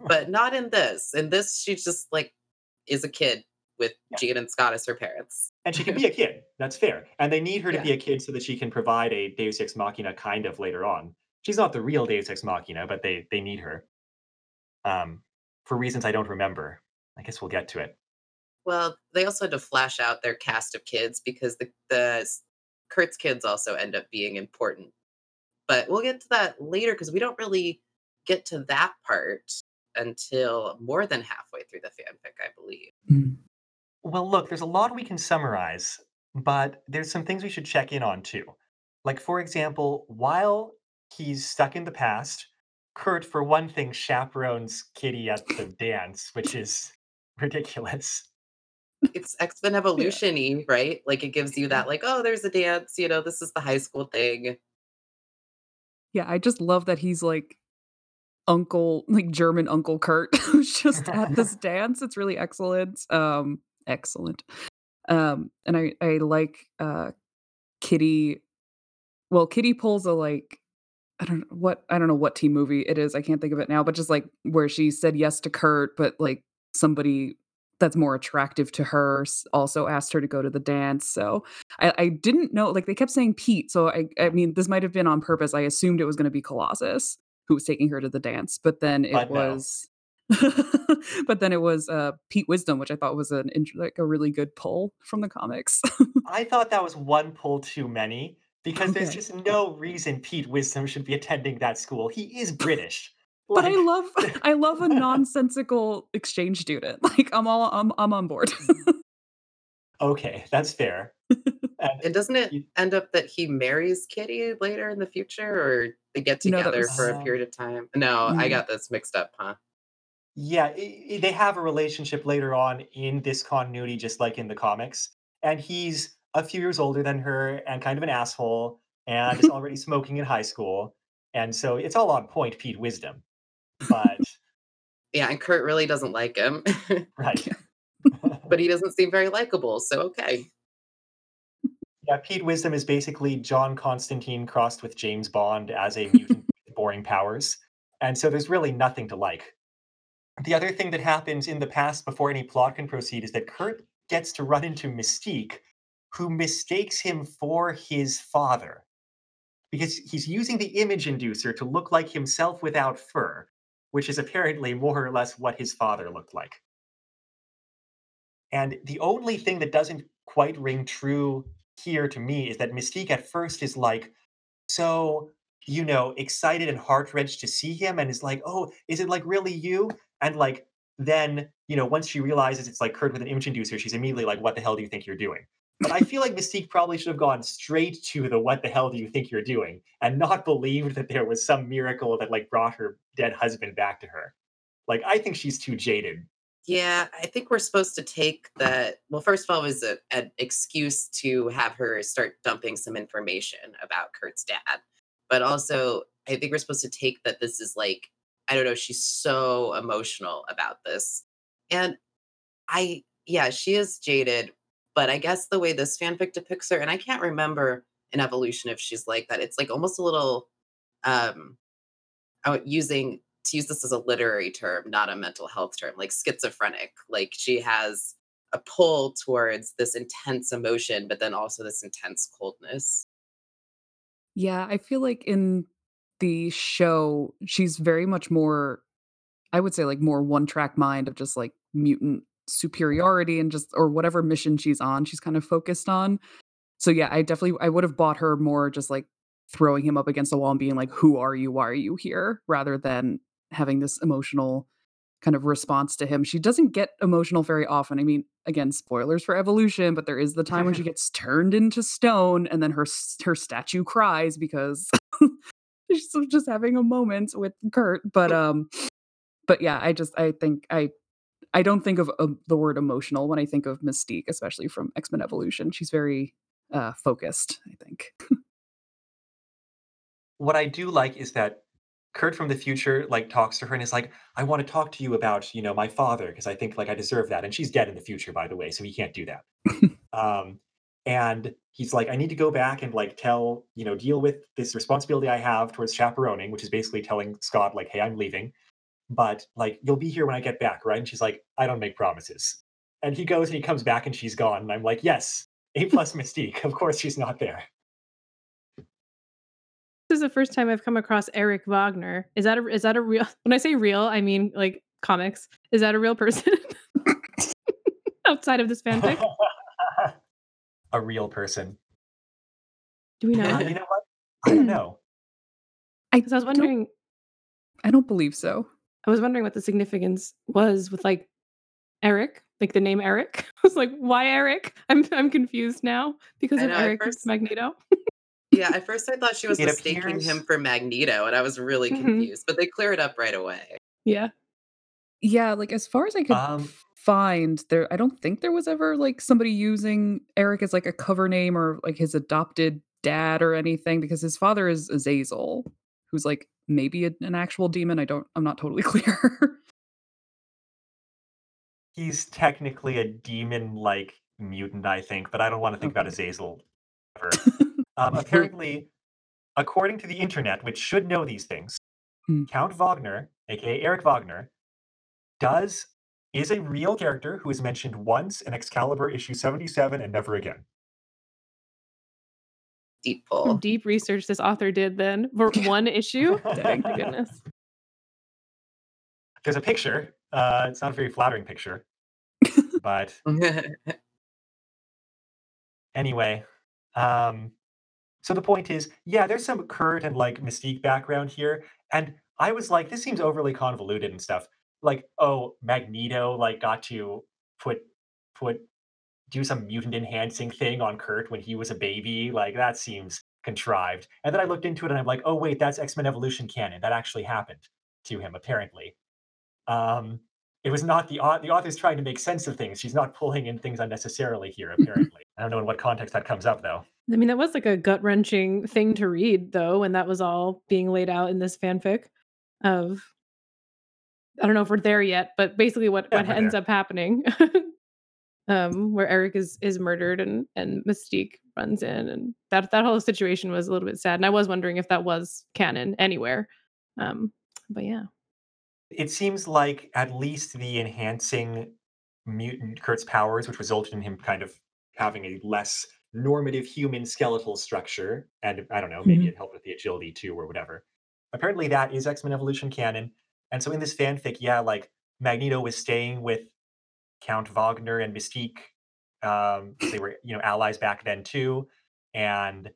but not in this. In this, she just like is a kid with Yeah. Jean and Scott as her parents. And she can be a kid. That's fair. And they need her to Yeah. be a kid so that she can provide a Deus Ex Machina kind of later on. She's not the real Deus Ex Machina, but they they need her. Um, for reasons I don't remember. I guess we'll get to it. Well, they also had to flash out their cast of kids because the the Kurt's kids also end up being important. But we'll get to that later because we don't really get to that part until more than halfway through the fanfic, I believe. Mm. Well, look, there's a lot we can summarize, but there's some things we should check in on too. Like, for example, while he's stuck in the past, Kurt, for one thing, chaperones Kitty at the dance, which is ridiculous. It's X Men Evolution y, right? Like it gives you that, like, oh, there's a dance, you know, this is the high school thing. Yeah, I just love that he's like Uncle like German Uncle Kurt who's just at this dance. It's really excellent. Um, excellent. Um, and I I like uh Kitty. Well, Kitty pulls a like I don't know what I don't know what teen movie it is. I can't think of it now, but just like where she said yes to Kurt, but like somebody that's more attractive to her also asked her to go to the dance. So I, I didn't know like they kept saying Pete. So I I mean this might have been on purpose. I assumed it was going to be Colossus who was taking her to the dance, but then it But no. was. but then it was uh Pete Wisdom, which I thought was an like a really good pull from the comics. I thought that was one pull too many because there's just no reason Pete Wisdom should be attending that school. He is British. But I love I love a nonsensical exchange student. Like I'm all I'm I'm on board. okay, that's fair. And And doesn't it you- end up that he marries Kitty later in the future, or they get No, that together for a period of time? No, I Mm. got this mixed up, huh? Yeah, i i they have a relationship later on in this continuity, just like in the comics. And he's a few years older than her and kind of an asshole and is already smoking in high school. And so it's all on point, Pete Wisdom. But, Yeah, and Kurt really doesn't like him, right. but he doesn't seem very likable. So okay, yeah, Pete Wisdom is basically John Constantine crossed with James Bond as a mutant with boring powers. And so there's really nothing to like. The other thing that happens in the past before any plot can proceed is that Kurt gets to run into Mystique, who mistakes him for his father. Because he's using the image inducer to look like himself without fur, which is apparently more or less what his father looked like. And the only thing that doesn't quite ring true here to me is that Mystique at first is like, so, you know, excited and heart wrenched to see him and is like, oh, is it like really you? And like, then, you know, once she realizes it's like Kurt with an image inducer, she's immediately like, what the hell do you think you're doing? But I feel like Mystique probably should have gone straight to the what the hell do you think you're doing and not believed that there was some miracle that like brought her dead husband back to her. Like, I think she's too jaded. yeah, I think we're supposed to take that. Well, first of all, it was a, an excuse to have her start dumping some information about Kurt's dad, but also I think we're supposed to take that this is like I don't know. She's so emotional about this, and I yeah, she is jaded. But I guess the way this fanfic depicts her, and I can't remember an Evolution if she's like that. It's like almost a little um using to use this as a literary term, not a mental health term, like schizophrenic. Like she has a pull towards this intense emotion, but then also this intense coldness. Yeah, I feel like in the show, she's very much more, I would say, like more one track mind of just like mutant superiority and just or whatever mission she's on, she's kind of focused on. So yeah, I definitely I would have bought her more just like throwing him up against the wall and being like, "Who are you? Why are you here?" rather than having this emotional kind of response to him. She doesn't get emotional very often. I mean, again, spoilers for Evolution, but there is the time when she gets turned into stone and then her her statue cries because she's just having a moment with Kurt. But um but yeah, I just I think I I don't think of uh, the word emotional when I think of Mystique, especially from X-Men Evolution. She's very uh focused, I think. What I do like is that Kurt from the future, like, talks to her and is like, "I wanna talk to you about, you know, my father because I think, like, I deserve that," and she's dead in the future, by the way, so he can't do that. Um, and he's like, "I need to go back and, like, tell you know, deal with this responsibility I have towards chaperoning," which is basically telling Scott, like, "Hey, I'm leaving, but, like, you'll be here when I get back, right?" And she's like, "I don't make promises." And he goes and he comes back and she's gone, and I'm like, "Yes, A plus Mystique, of course she's not there." This is the first time I've come across Eric Wagner. Is that a is that a real when I say real, I mean, like, comics. Is that a real person? Outside of this fanfic? A real person. Do we Uh, know? you know what? I don't know. I 'Cause I was don't wondering I don't believe so. I was wondering what the significance was with, like, Eric, like, the name Eric. I was like, "Why Eric?" I'm I'm confused now because I of know, Eric first Magneto. Yeah, at first I thought she was It mistaking him for Magneto, and I was really Mhm. confused, but they clear it up right away. Yeah. Yeah, like, as far as I could Um find, there I don't think there was ever, like, somebody using Eric as, like, a cover name or, like, his adopted dad or anything because his father is Azazel, who's, like, maybe an actual demon, I don't I'm not totally clear. He's technically a demon-like mutant, I think, but I don't wanna think about Okay. Azazel ever. Um, apparently, according to the internet, which should know these things, Hmm. Count Wagner, aka Eric Wagner, does is a real character who is mentioned once in Excalibur issue 77 and never again. Deep pull. deep research this author did then for 1 issue? Dang. My goodness. There's a picture, uh, it's not a very flattering picture. But anyway, um, so the point is, yeah, there's some Kurt and, like, Mystique background here, and I was like, "This seems overly convoluted and stuff." Like, oh, Magneto, like, got to put put do some mutant enhancing thing on Kurt when he was a baby, like, that seems contrived, and then I looked into it and I'm like, "Oh, wait, that's X-Men Evolution canon, that actually happened to him, apparently." Um, it was not the the author's trying to make sense of things, she's not pulling in things unnecessarily here, apparently. I don't know in what context that comes up, though. I mean, that was, like, a gut-wrenching thing to read, though, when that was all being laid out in this fanfic of I don't know if we're there yet, but basically what Yeah, what ends there. up happening, um, where Eric is is murdered and and Mystique runs in, and that that whole situation was a little bit sad, and I was wondering if that was canon anywhere. Um, but yeah. It seems like at least the enhancing mutant Kurt's powers, which resulted in him kind of having a less normative human skeletal structure, and I don't know, maybe Mhm. it helped with the agility too or whatever. Apparently, that is X-Men Evolution canon, and so in this fanfic, yeah, like, Magneto was staying with Count Wagner and Mystique, um, they were, you know, allies back then too, and,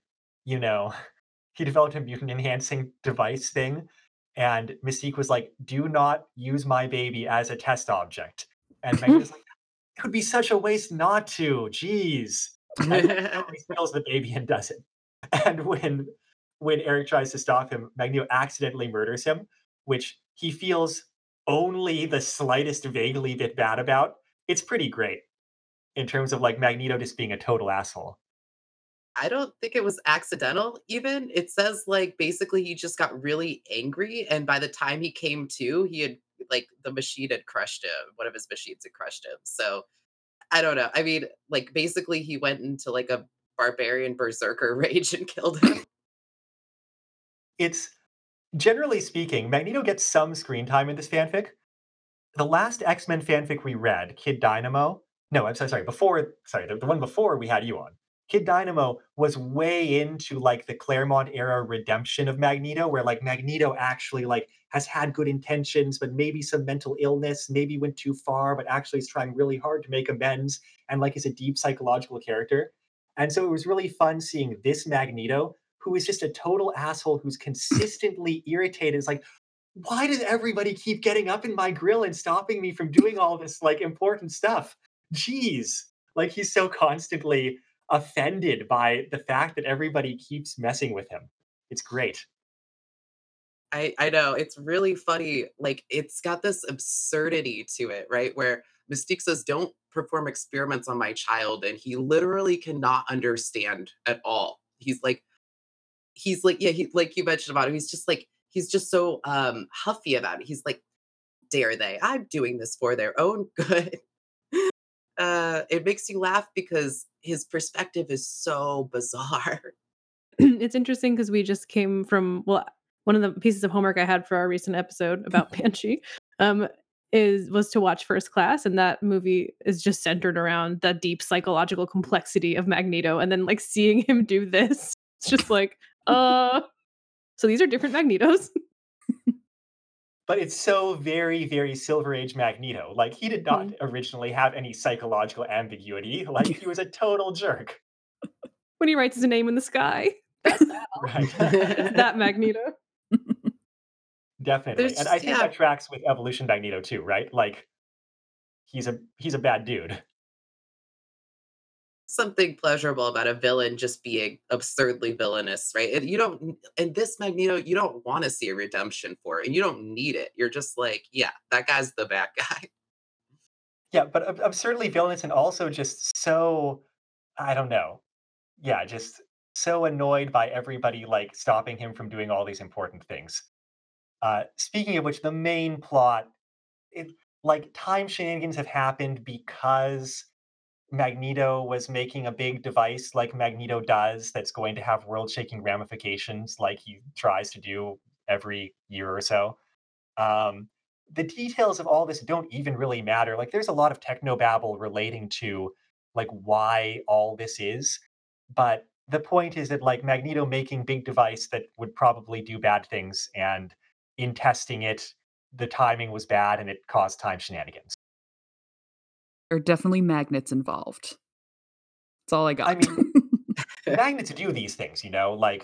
you know, he developed a mutant enhancing device thing, and Mystique was like, "Do not use my baby as a test object." And Magneto's like, "It would be such a waste not to, jeez." And Magneto steals the baby and does it. And when when Eric tries to stop him, Magneto accidentally murders him, which he feels only the slightest vaguely bit bad about. It's pretty great in terms of, like, Magneto just being a total asshole. I don't think it was accidental even. It says, like, basically he just got really angry, and by the time he came to, he had like, the machine had crushed him. One of his machines had crushed him. So, I don't know. I mean, like, basically he went into, like, a barbarian berserker rage and killed him. It's generally speaking, Magneto gets some screen time in this fanfic. The last X-Men fanfic we read, Kid Dynamo no, I'm so sorry, before sorry, the the one before we had you on, Kid Dynamo was way into like the Claremont era redemption of Magneto, where like Magneto actually like has had good intentions, but maybe some mental illness, maybe went too far, but actually is trying really hard to make amends and like is a deep psychological character. And so it was really fun seeing this Magneto, who is just a total asshole who's consistently irritated. It's like, why does everybody keep getting up in my grill and stopping me from doing all this like important stuff? Jeez. Like he's so constantly offended by the fact that everybody keeps messing with him. It's great. I I know it's really funny. Like it's got this absurdity to it, right? Where Mystique says, "Don't perform experiments on my child," and he literally cannot understand at all. He's like, he's like, yeah, he like you mentioned about him. He's just like he's just so um huffy about it. He's like, "Dare they? I'm doing this for their own good." uh, it makes you laugh because his perspective is so bizarre. it's interesting because we just came from well one of the pieces of homework I had for our recent episode about Banshee um, is was to watch First Class, and that movie is just centered around the deep psychological complexity of Magneto, and then like seeing him do this, it's just like, uh. So these are different Magnetos. but it's so very, very Silver Age Magneto. Like he did not mm-hmm. originally have any psychological ambiguity. Like he was a total jerk. When he writes his name in the sky. That's that. right. that Magneto. Definitely. There's, and I think yeah. that tracks with Evolution Magneto too, right? Like he's a he's a bad dude. Something pleasurable about a villain just being absurdly villainous, right? You don't and this Magneto, you don't want to see a redemption for it, and you don't need it. You're just like, yeah, that guy's the bad guy. Yeah, but ab- absurdly villainous and also just so I don't know. Yeah, just so annoyed by everybody like stopping him from doing all these important things. Uh, speaking of which, the main plot, it like time shenanigans have happened because Magneto was making a big device like Magneto does that's going to have world shaking ramifications like he tries to do every year or so. Um, the details of all this don't even really matter. Like there's a lot of technobabble relating to like why all this is, but the point is that like Magneto making big device that would probably do bad things and in testing it, the timing was bad and it caused time shenanigans. There are definitely magnets involved. That's all I got. I mean, magnets do these things, you know, like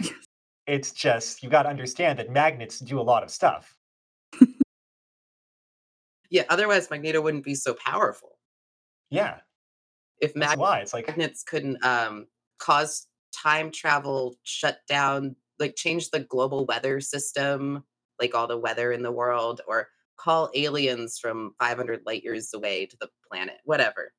it's just you got to understand that magnets do a lot of stuff. yeah, otherwise Magneto wouldn't be so powerful. Yeah. If mag- why. It's like magnets couldn't um, cause time travel, shut down, like change the global weather system, like all the weather in the world or call aliens from 500 light years away to the planet, whatever.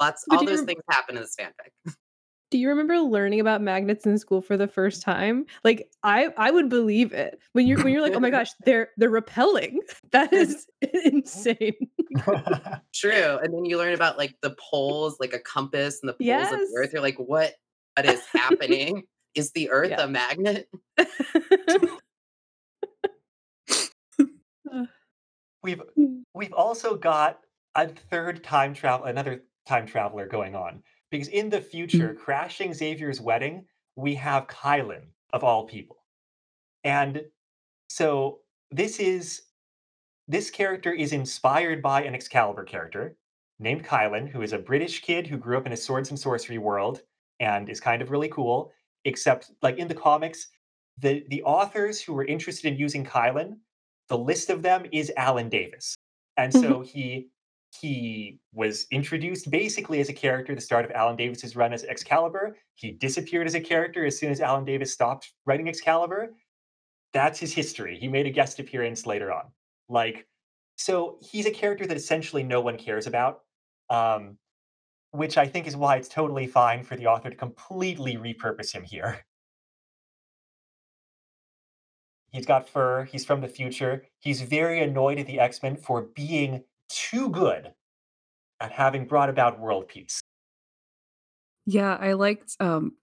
Lots, all those things happen in this fanfic. Do you remember learning about magnets in school for the first time? Like I I would believe it. When you're when you're like, "Oh my gosh, they're they're repelling." That is insane. True. And then you learn about like the poles, like a compass and the poles yes. of the earth. You're like, "What what is happening? is the earth yeah. a magnet?" We've hmm. we've also got a third time travel another time traveler going on because in the future mm. crashing xavier's wedding we have kylun of all people and so this is this character is inspired by an excalibur character named kylun who is a british kid who grew up in a swords and sorcery world and is kind of really cool except like in the comics the the authors who were interested in using kylun the list of them is Alan Davis. And so mm-hmm. he he was introduced basically as a character at the start of Alan Davis's run as Excalibur. He disappeared as a character as soon as Alan Davis stopped writing Excalibur. That's his history. He made a guest appearance later on. Like, so he's a character that essentially no one cares about, um, which I think is why it's totally fine for the author to completely repurpose him here. He's got fur. He's from the future. He's very annoyed at the X Men for being too good at having brought about world peace. Yeah, I liked um,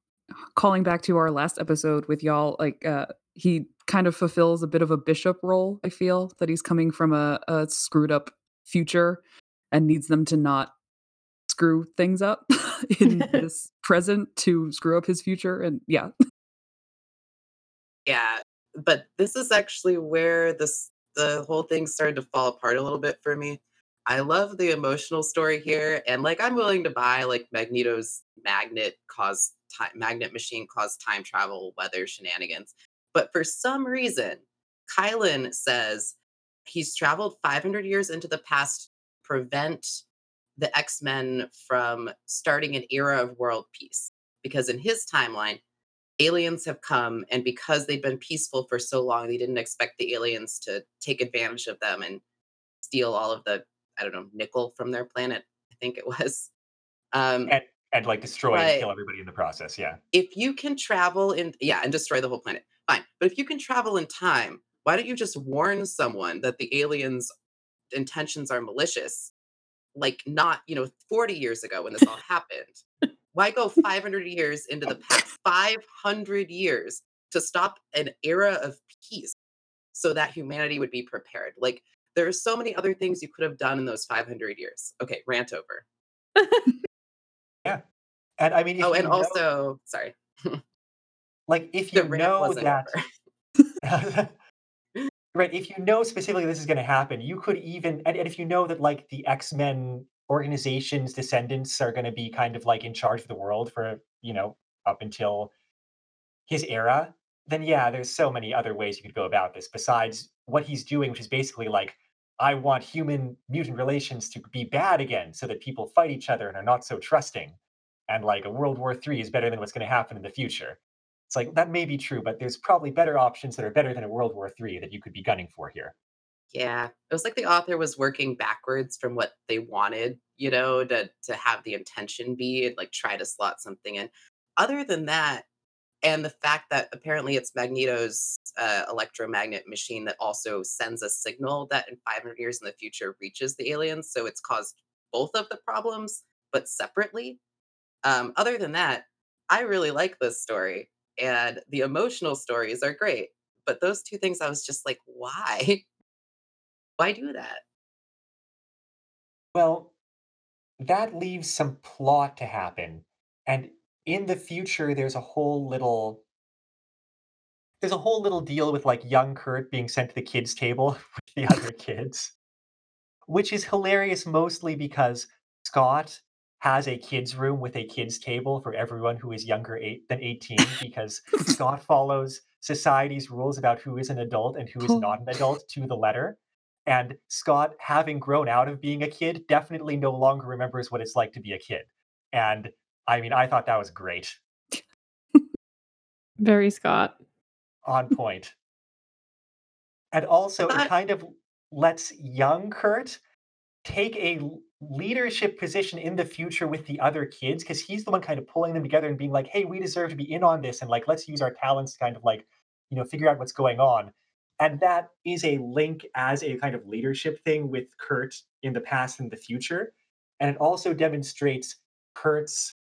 calling back to our last episode with y'all. Like, uh, he kind of fulfills a bit of a bishop role. I feel that he's coming from a, a screwed up future and needs them to not screw things up in this present to screw up his future. And yeah. Yeah, but this is actually where this the whole thing started to fall apart a little bit for me. I love the emotional story here, and like I'm willing to buy like Magneto's magnet cause time magnet machine cause time travel weather shenanigans. But for some reason, Kylun says he's traveled 500 years into the past to prevent the X-Men from starting an era of world peace because in his timeline aliens have come and because they've been peaceful for so long they didn't expect the aliens to take advantage of them and steal all of the i don't know nickel from their planet i think it was um And and like destroy and kill everybody in the process. Yeah. if you can travel in yeah and destroy the whole planet fine but if you can travel in time why don't you just warn someone that the aliens intentions are malicious like not you know 40 years ago when this all happened why go 500 years into the past? 500 years to stop an era of peace so that humanity would be prepared. Like there are so many other things you could have done in those 500 years. Okay rant over. Yeah. And I mean, if oh and know, also sorry. Like if you know that Right, if you know specifically this is gonna happen, you could even and and if you know that, like, the X-Men organization's descendants are gonna be kind of, like, in charge of the world for, you know, up until his era, then yeah, there's so many other ways you could go about this besides what he's doing, which is basically like, "I want human mutant relations to be bad again so that people fight each other and are not so trusting, and, like, a World War III is better than what's gonna happen in the future." It's like, that may be true, but there's probably better options that are better than a World War III that you could be gunning for here. Yeah, it was like the author was working backwards from what they wanted, you know, to to have the intention be and like try to slot something in. Other than that, and the fact that apparently it's Magneto's uh, electromagnet machine that also sends a signal that in 500 years in the future reaches the aliens, so it's caused both of the problems, but separately. Um, other than that, I really like this story, and the emotional stories are great. But those two things, I was just like, why? Why do that? Well, that leaves some plot to happen, and in the future, there's a whole little there's a whole little deal with, like, young Kurt being sent to the kids' table with the other kids. Which is hilarious mostly because Scott has a kids' room with a kids' table for everyone who is younger eight than 18 because Scott follows society's rules about who is an adult and who is not an adult to the letter. And Scott, having grown out of being a kid, definitely no longer remembers what it's like to be a kid. And I mean, I thought that was great. Very Scott. On point. And also, it kind of lets young Kurt take a leadership position in the future with the other kids because he's the one kind of pulling them together and being like, hey, we deserve to be in on this. And like, let's use our talents to kind of like, you know, figure out what's going on. And that is a link as a kind of leadership thing with Kurt in the past and the future. And it also demonstrates Kurt's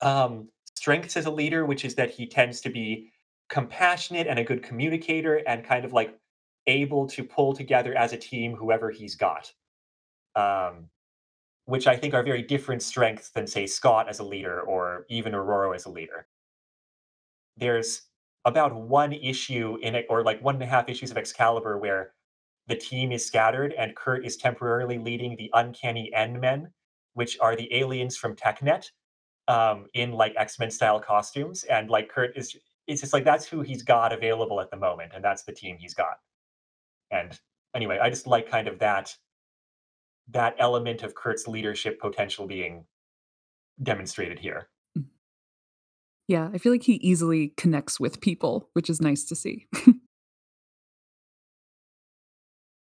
um, strengths as a leader, which is that he tends to be compassionate and a good communicator and kind of like able to pull together as a team whoever he's got. Um, which I think are very different strengths than, say, Scott as a leader or even Aurora as a leader. There's about one issue in it, or like one and a half issues of Excalibur, where the team is scattered and Kurt is temporarily leading the Uncanny End Men, which are the aliens from TechNet um, in like X Men style costumes. And like Kurt is, it's just like that's who he's got available at the moment, and that's the team he's got. And anyway, I just like kind of that that element of Kurt's leadership potential being demonstrated here. Yeah, I feel like he easily connects with people, which is nice to see.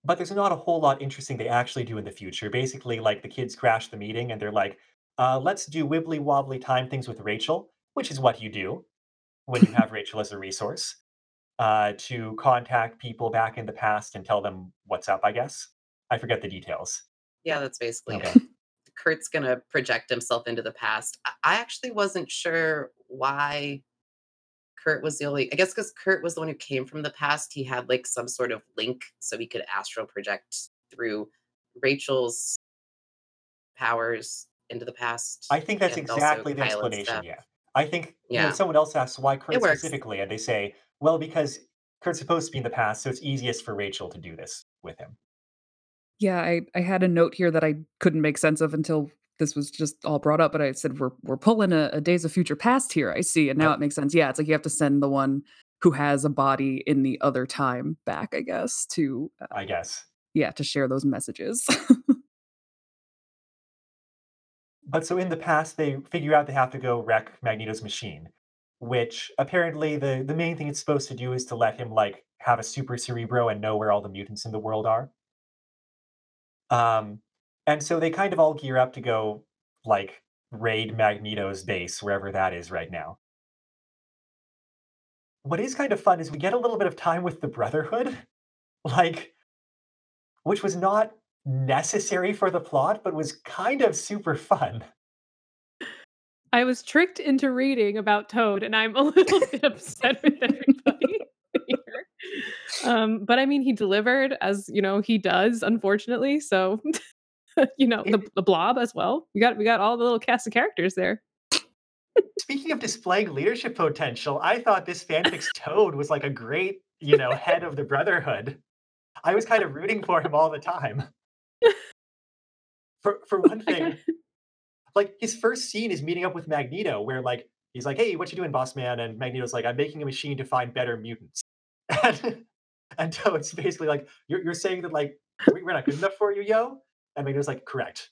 But there's not a whole lot interesting they actually do in the future. Basically, like the kids crash the meeting and they're like, uh, let's do wibbly wobbly time things with Rachel, which is what you do when you have Rachel as a resource uh, to contact people back in the past and tell them what's up, I guess. I forget the details. Yeah, that's basically Okay. it. Kurt's gonna project himself into the past. I I actually wasn't sure why Kurt was the only I guess because Kurt was the one who came from the past, he had, like, some sort of link so he could astral project through Rachel's powers into the past I think that's exactly the explanation, stuff. yeah. I think, you know, Yeah. someone else asks why Kurt specifically, and they say, well, because Kurt's supposed to be in the past, so it's easiest for Rachel to do this with him. Yeah, I I had a note here that I couldn't make sense of until this was just all brought up, but I said we're we're pulling a, a Days of Future Past here. I see, and now Yep, it makes sense. Yeah, it's like you have to send the one who has a body in the other time back, I guess, to uh, I guess. yeah, to share those messages. But so in the past, they figure out they have to go wreck Magneto's machine, which apparently the the main thing it's supposed to do is to let him like have a super cerebro and know where all the mutants in the world are. Um, and so they kind of all gear up to go like raid Magneto's base wherever that is right now. What is kind of fun is we get a little bit of time with the Brotherhood, like which was not necessary for the plot, but was kind of super fun. I was tricked into reading about Toad, and I'm a little bit upset with everybody here. Um, but I mean, he delivered as you know he does, unfortunately. So you know the the Blob as well. We got we got all the little cast of characters there. speaking of displaying leadership potential, I thought this fanfic's Toad was like a great, you know, head of the Brotherhood. I was kind of rooting for him all the time. For for one thing, like his first scene is meeting up with Magneto, where like he's like, "Hey, what you doing, boss man?" And Magneto's like, "I'm making a machine to find better mutants." And and Toad's basically like, "You're you're saying that like we're not good enough for you, yo?" And Magneto's like, "Correct."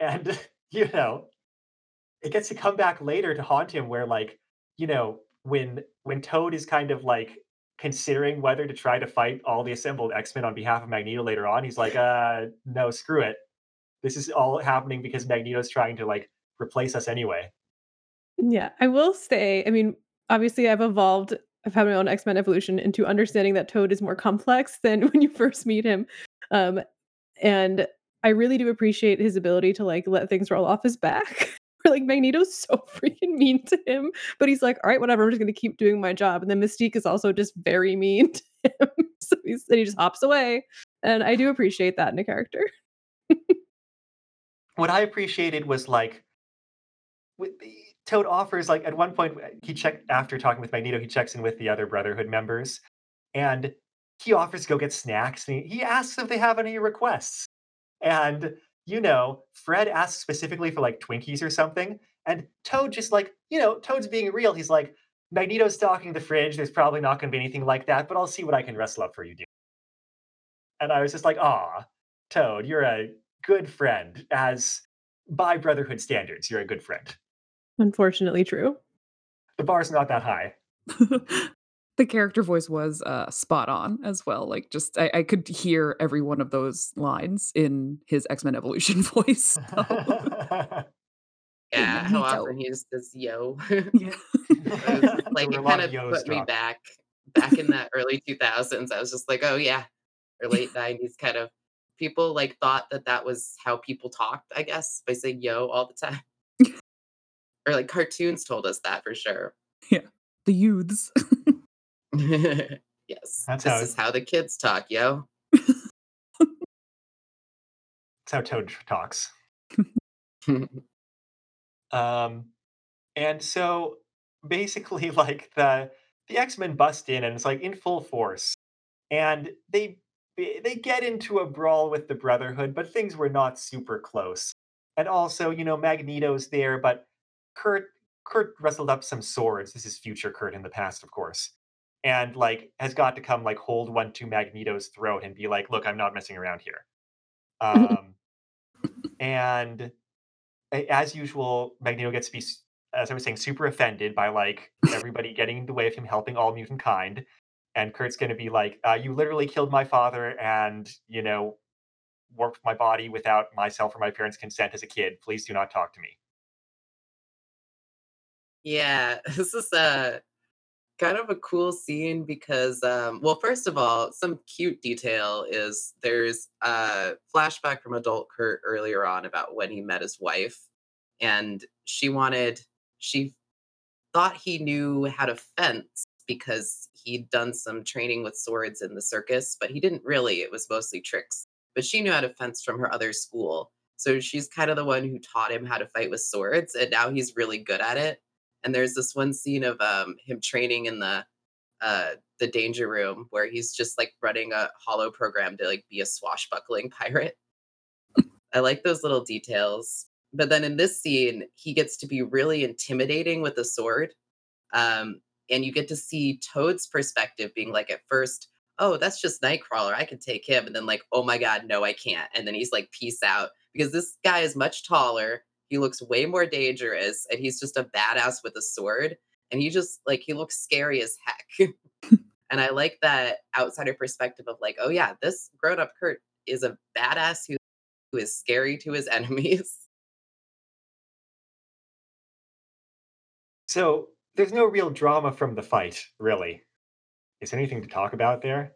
And you know, it gets to come back later to haunt him where like you know when when toad is kind of like considering whether to try to fight all the assembled x-men on behalf of magneto later on he's like uh no screw it this is all happening because magneto's trying to like replace us anyway Yeah, I will say, I mean, obviously I've evolved, I've had my own X-Men evolution into understanding that Toad is more complex than when you first meet him. Um, and I really do appreciate his ability to like let things roll off his back. Like Magneto's so freaking mean to him, but he's like, all right, whatever, I'm just gonna keep doing my job. And then Mystique is also just very mean to him. so he's and he just hops away. And I do appreciate that in a character. what i appreciated was like toad offers like at one point he checked after talking with magneto he checks in with the other brotherhood members and he offers to go get snacks and he, he asks if they have any requests and you know fred asks specifically for like twinkies or something and toad just like you know toad's being real. He's like magneto's stocking the fridge. There's probably not going to be anything like that but i'll see what i can wrestle up for you dude. And i was just like ah toad you're a good friend. As by brotherhood standards you're a good friend. Unfortunately true. the bar's not that high the character voice was uh spot on as well. Like just I, I could hear every one of those lines in his X-Men Evolution voice. So Hey, Yeah, how Magneto. often he just says yo. yeah. Was like There were a it kind of of yo's put me back back in the early 2000s. I was just like, oh yeah, or late 90s kind of people like thought that that was how people talked, I guess, by saying yo all the time. or like cartoons told us that for sure. Yeah, the youths. yes. That's this how- is how the kids talk, yo. that's how toad talks Um, and so basically, like the the X Men bust in, and it's like in full force, and they they get into a brawl with the Brotherhood, but things were not super close. And also, you know, Magneto's there, but Kurt Kurt wrestled up some swords. This is future Kurt in the past, of course, and like has got to come like hold one to Magneto's throat and be like, "Look, I'm not messing around here." Um, and as usual, Magneto gets to be, as I was saying, super offended by like everybody getting in the way of him helping all mutant kind. And Kurt's going to be like, uh, "You literally killed my father, and you know, warped my body without myself or my parents' consent as a kid. Please do not talk to me." Yeah, this is a kind of a cool scene because um well first of all some cute detail is there's a flashback from adult kurt earlier on about when he met his wife and she wanted she thought he knew how to fence because he'd done some training with swords in the circus but he didn't really it was mostly tricks but she knew how to fence from her other school So she's kind of the one who taught him how to fight with swords, and now he's really good at it. And there's this one scene of um, him training in the uh, the danger room where he's just like running a holo program to like be a swashbuckling pirate. I like those little details. But then in this scene, he gets to be really intimidating with the sword. Um, and you get to see Toad's perspective being like, at first, oh, that's just Nightcrawler. I can take him. And then, like, oh my God, no, I can't. And then he's like, peace out. Because this guy is much taller. He looks way more dangerous. And he's just a badass with a sword. And he just, like, he looks scary as heck. and I like that outsider perspective of, like, oh yeah, this grown up Kurt is a badass who, who is scary to his enemies. So there's no real drama from the fight, really. Is there anything to talk about there?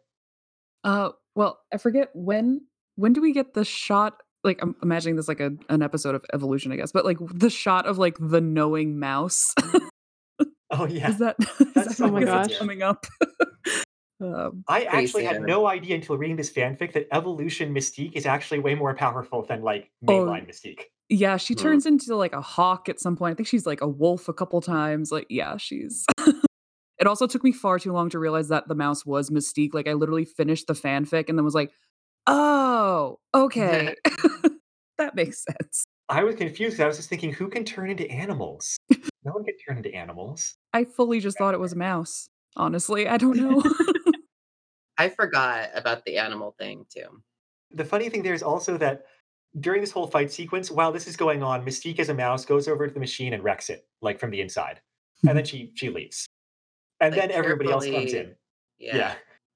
Uh, well, I forget when when do we get the shot like I'm imagining this like a an episode of Evolution, I guess, but like the shot of like the knowing mouse. Oh yeah, is that is that's that Oh my something that's gosh. coming up? um, I actually had no idea until reading this fanfic that evolution Mystique is actually way more powerful than like Oh, mainline Mystique. yeah, she Hmm. turns into like a hawk at some point. I think she's like a wolf a couple times. Like, yeah, she's It also took me far too long to realize that the mouse was Mystique. Like I literally finished the fanfic and then was like, "Oh, okay." that makes sense. I was confused. I was just thinking, who can turn into animals? No one can turn into animals. I fully just thought it was a mouse. Honestly, I don't know. I forgot about the animal thing too. The funny thing there is also that during this whole fight sequence, while this is going on, Mystique as a mouse goes over to the machine and wrecks it, like from the inside. And then she she leaves. And Like, then everybody else comes in. Yeah. Yeah.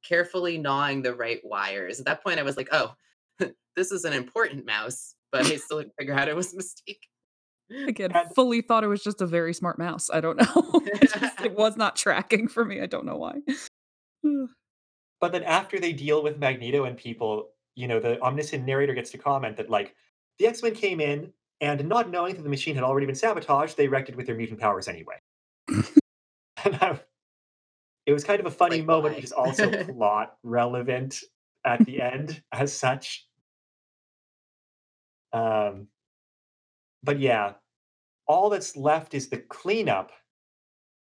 Carefully gnawing the right wires. At that point, I was like, oh, this is an important mouse, but I still didn't figure out it was Mystique. Again, And- fully thought it was just a very smart mouse. I don't know. it, just, it was not tracking for me. I don't know why. But then after they deal with Magneto and people, you know, the omniscient narrator gets to comment that like the X-Men came in and not knowing that the machine had already been sabotaged, they wrecked it with their mutant powers anyway. and I, it was kind of a funny Like, moment, why? which is also plot relevant at the end as such. Um, but yeah, all that's left is the cleanup,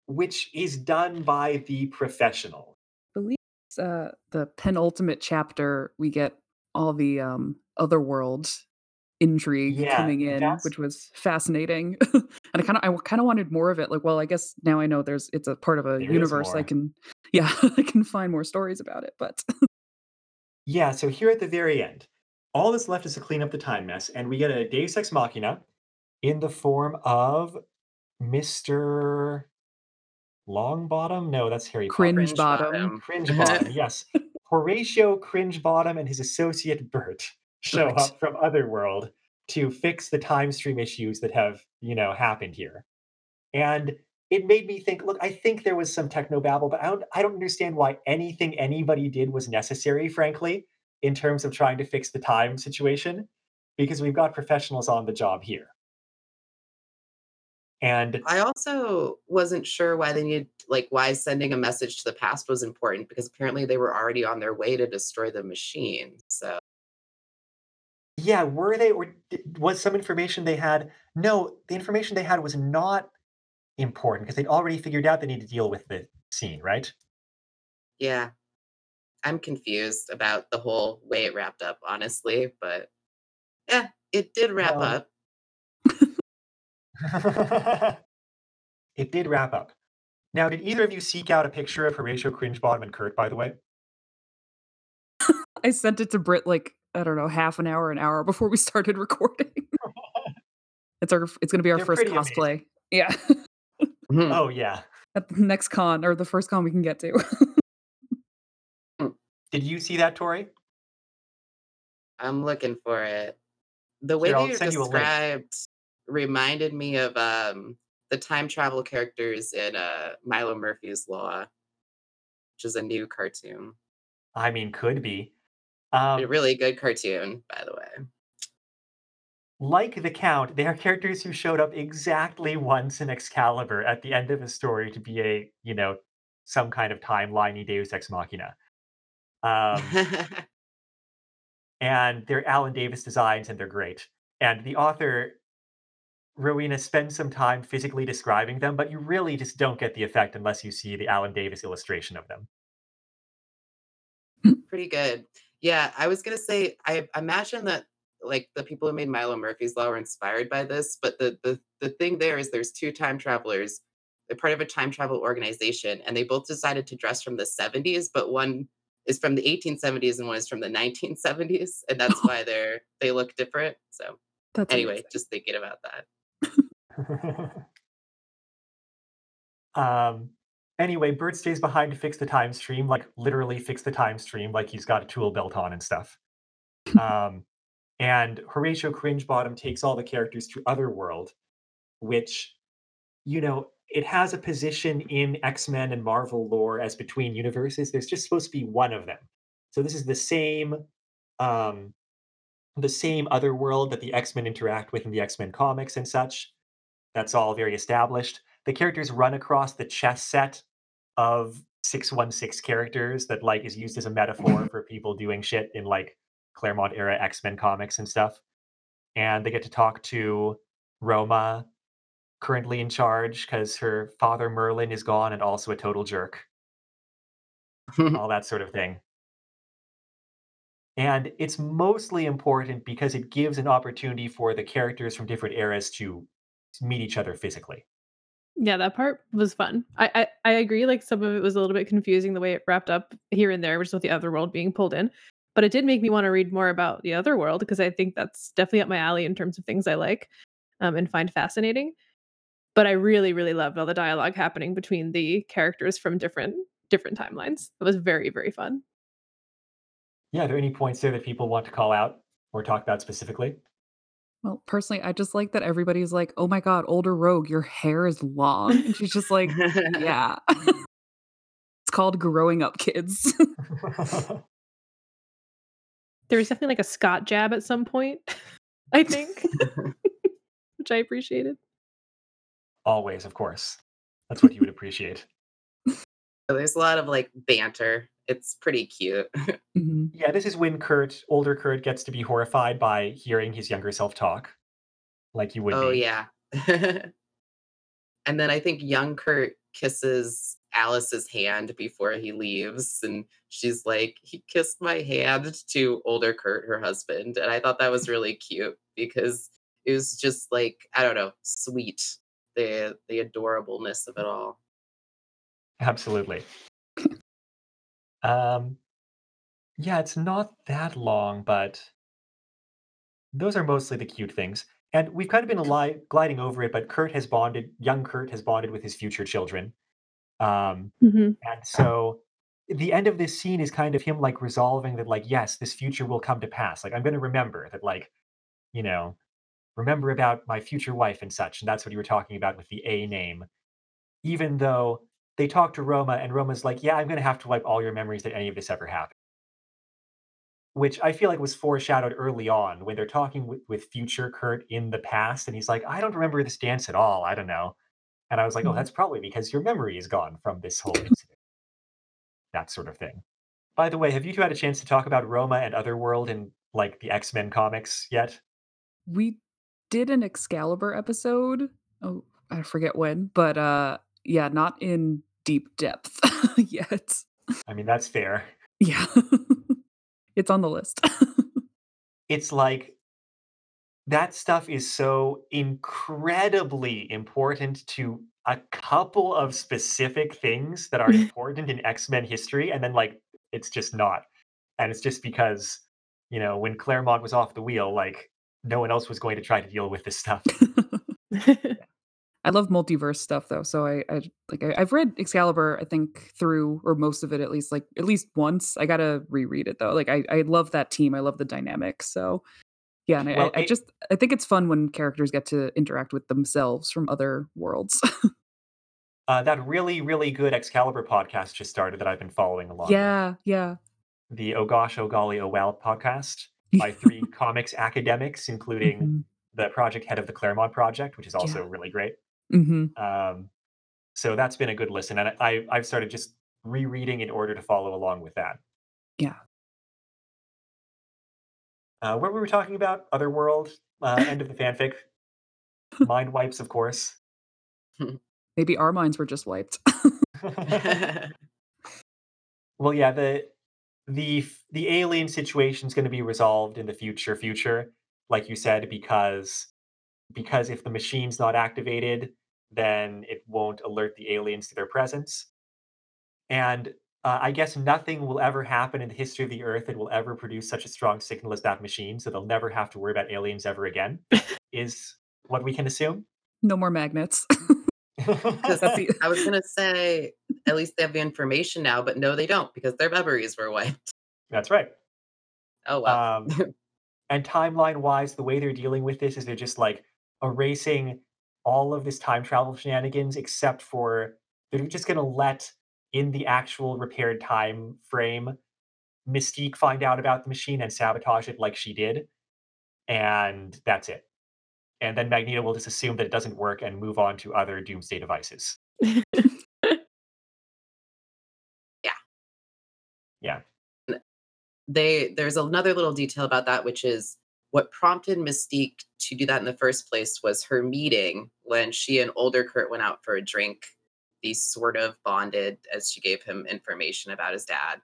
which is done by the professional. I believe it's, uh, the penultimate chapter, we get all the um, otherworld intrigue Yeah, coming in, that's- which was fascinating. and I kind of, I kind of wanted more of it. Like, well, I guess now I know there's, it's a part of a There is universe. I can, yeah, I can find more stories about it. But Yeah, so here at the very end, all that's left is to clean up the time mess, and we get a Deus Ex Machina in the form of Mr. Longbottom? No, that's Harry Potter. Cringe bottom. bottom. Cringe Bottom, yes. Horatio Cringe Bottom and his associate Bert show Bert. up from Otherworld to fix the time stream issues that have, you know, happened here. And it made me think, look, I think there was some techno babble, but I don't I don't understand why anything anybody did was necessary, frankly, in terms of trying to fix the time situation, because we've got professionals on the job here. And I also wasn't sure why they needed, like, why sending a message to the past was important because apparently they were already on their way to destroy the machine. So, Yeah, were they or was some information they had? No, the information they had was not important because they'd already figured out they need to deal with the scene, right? yeah, I'm confused about the whole way it wrapped up, honestly. But yeah, it did wrap Well, up. it did wrap up. Now, did either of you seek out a picture of Horatio Cringebottom and Kurt, by the way? I sent it to Brit like, I don't know, half an hour, an hour before we started recording. it's our, it's going to be our They're first pretty amazing. cosplay. Yeah. Mhm. Oh, yeah. At the next con or the first con we can get to. Did you see that, Tori? I'm looking for it. The way Here, I'll they send you described reminded me of um, the time travel characters in uh, Milo Murphy's Law, which is a new cartoon. I mean, could be. Um, a really good cartoon, by the way. like the Count, they are characters who showed up exactly once in Excalibur at the end of a story to be a, you know, some kind of timeliney Deus Ex Machina. Um, and they're Alan Davis designs and they're great. and the author Rowena spends some time physically describing them, but you really just don't get the effect unless you see the Alan Davis illustration of them. Pretty good. Yeah, I was gonna say, I imagine that like the people who made Milo Murphy's Law were inspired by this, but the the the thing there is there's two time travelers. They're part of a time travel organization, and they both decided to dress from the 70s, but one is from the 1870s and one is from the 1970s, and that's why they're they look different. So That's anyway, amazing. just thinking about that. um, anyway, Bert stays behind to fix the time stream, like literally fix the time stream, like he's got a tool belt on and stuff. Um, and Horatio Cringebottom takes all the characters to Otherworld, which, you know, it has a position in X Men and Marvel lore as between universes. There's just supposed to be one of them. So this is the same, um, the same other world that the X Men interact with in the X Men comics and such. That's all very established. The characters run across the chess set of 616 characters that like is used as a metaphor mm-hmm. for people doing shit in like Claremont era X-Men comics and stuff. And they get to talk to Roma, currently in charge because her father Merlin is gone and also a total jerk. all that sort of thing. And it's mostly important because it gives an opportunity for the characters from different eras to meet each other physically. Yeah, that part was fun. I, I I agree. Like some of it was a little bit confusing the way it wrapped up here and there, which is with the other world being pulled in. But it did make me want to read more about the other world because I think that's definitely up my alley in terms of things I like um, and find fascinating. But I really, really loved all the dialogue happening between the characters from different different timelines. It was very, very fun. Yeah, are there any points there that people want to call out or talk about specifically? Well, personally, I just like that everybody's like, "Oh my god, older rogue, your hair is long." And she's just like, "Yeah." It's called growing up, kids. There was definitely like a Scott jab at some point, I think, which I appreciated. Always, of course. That's what you would appreciate. So There's a lot of like banter. It's pretty cute. Mhm. Yeah, this is when Kurt, older Kurt, gets to be horrified by hearing his younger self talk, like you would oh be. yeah. and then I think young Kurt kisses Alice's hand before he leaves, and she's like, "He kissed my hand" to older Kurt, her husband, and I thought that was really cute because it was just like I don't know, sweet the the adorableness of it all. Absolutely. Um, yeah, it's not that long, but those are mostly the cute things. And we've kind of been ali- gliding over it, but Kurt has bonded, young Kurt has bonded with his future children. Um, Mhm. and so the end of this scene is kind of him like resolving that, like, yes, this future will come to pass. Like, I'm going to remember that, like, you know, remember about my future wife and such. And that's what you were talking about with the A name. Even though they talk to Roma, and Roma's like, yeah, I'm going to have to wipe all your memories that any of this ever happened. Which I feel like was foreshadowed early on when they're talking with, with future Kurt in the past. And he's like, I don't remember this dance at all. I don't know. And I was like, oh, Mhm. that's probably because your memory is gone from this whole incident. that sort of thing. By the way, have you two had a chance to talk about Roma and Otherworld in like the X Men comics yet? We did an Excalibur episode. Oh, I forget when, but uh yeah, not in deep depth yet. I mean, that's fair. Yeah. it's on the list. It's like that stuff is so incredibly important to a couple of specific things that are important in X-Men history, and then like it's just not. And it's just because, you know, when Claremont was off the wheel, like no one else was going to try to deal with this stuff. I love multiverse stuff though, so I, I like I, I've read Excalibur. I think through or most of it at least, like at least once. I gotta reread it though. Like I, I love that team. I love the dynamic. So yeah, and I, Well, I I just I think it's fun when characters get to interact with themselves from other worlds. Uh, that really, really good Excalibur podcast just started that I've been following along. with. yeah, yeah. The Oh Gosh, Oh Golly, Oh Well podcast by three comics academics, including Mhm, the project head of the Claremont Project, which is also Yeah. really great. Mhm. Um, so that's been a good listen, and I, I've started just rereading in order to follow along with that. Yeah. Uh, what were we talking about? Otherworld, uh, end of the fanfic. Mind wipes, of course. Maybe our minds were just wiped. well, yeah, the the the alien situation is going to be resolved in the future future, like you said, because because if the machine's not activated, then it won't alert the aliens to their presence. And uh, I guess nothing will ever happen in the history of the Earth that will ever produce such a strong signal as that machine, so they'll never have to worry about aliens ever again. is what we can assume. no more magnets. The- I was gonna say, at least they have the information now, but no, they don't because their memories were wiped. That's right. Oh well. Um, and timeline wise, the way they're dealing with this is they're just like erasing all of this time travel shenanigans, except for they're just going to let in the actual repaired time frame Mystique find out about the machine and sabotage it like she did. And that's it. And then Magneto will just assume that it doesn't work and move on to other doomsday devices. Yeah. Yeah. They there's another little detail about that, which is what prompted Mystique to do that in the first place was her meeting when she and older Kurt went out for a drink. They sort of bonded as she gave him information about his dad.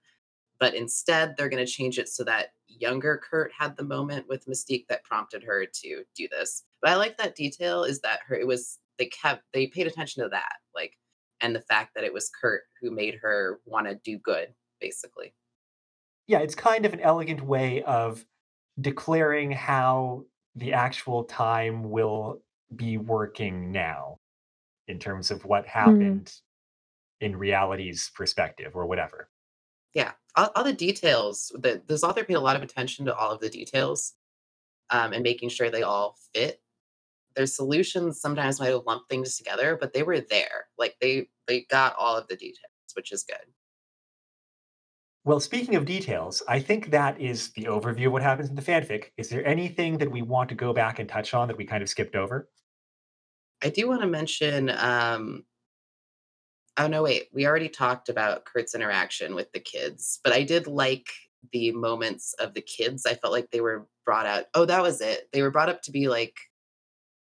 But instead, they're going to change it so that younger Kurt had the moment with Mystique that prompted her to do this. But I like that detail is that her it was they kept they paid attention to that like and the fact that it was Kurt who made her want to do good basically. Yeah, it's kind of an elegant way of declaring how the actual time will be working now in terms of what happened in reality's perspective or whatever. Yeah, all, all the details. The this author paid a lot of attention to all of the details, um, and making sure they all fit. Their solutions sometimes might have lumped things together, but they were there. Like they they got all of the details, which is good. Well, speaking of details, I think that is the overview of what happens in the fanfic. Is there anything that we want to go back and touch on that we kind of skipped over? I do want to mention. Um, oh no, wait, we already talked about Kurt's interaction with the kids, but I did like the moments of the kids. I felt like they were brought out. Oh, that was it. They were brought up to be like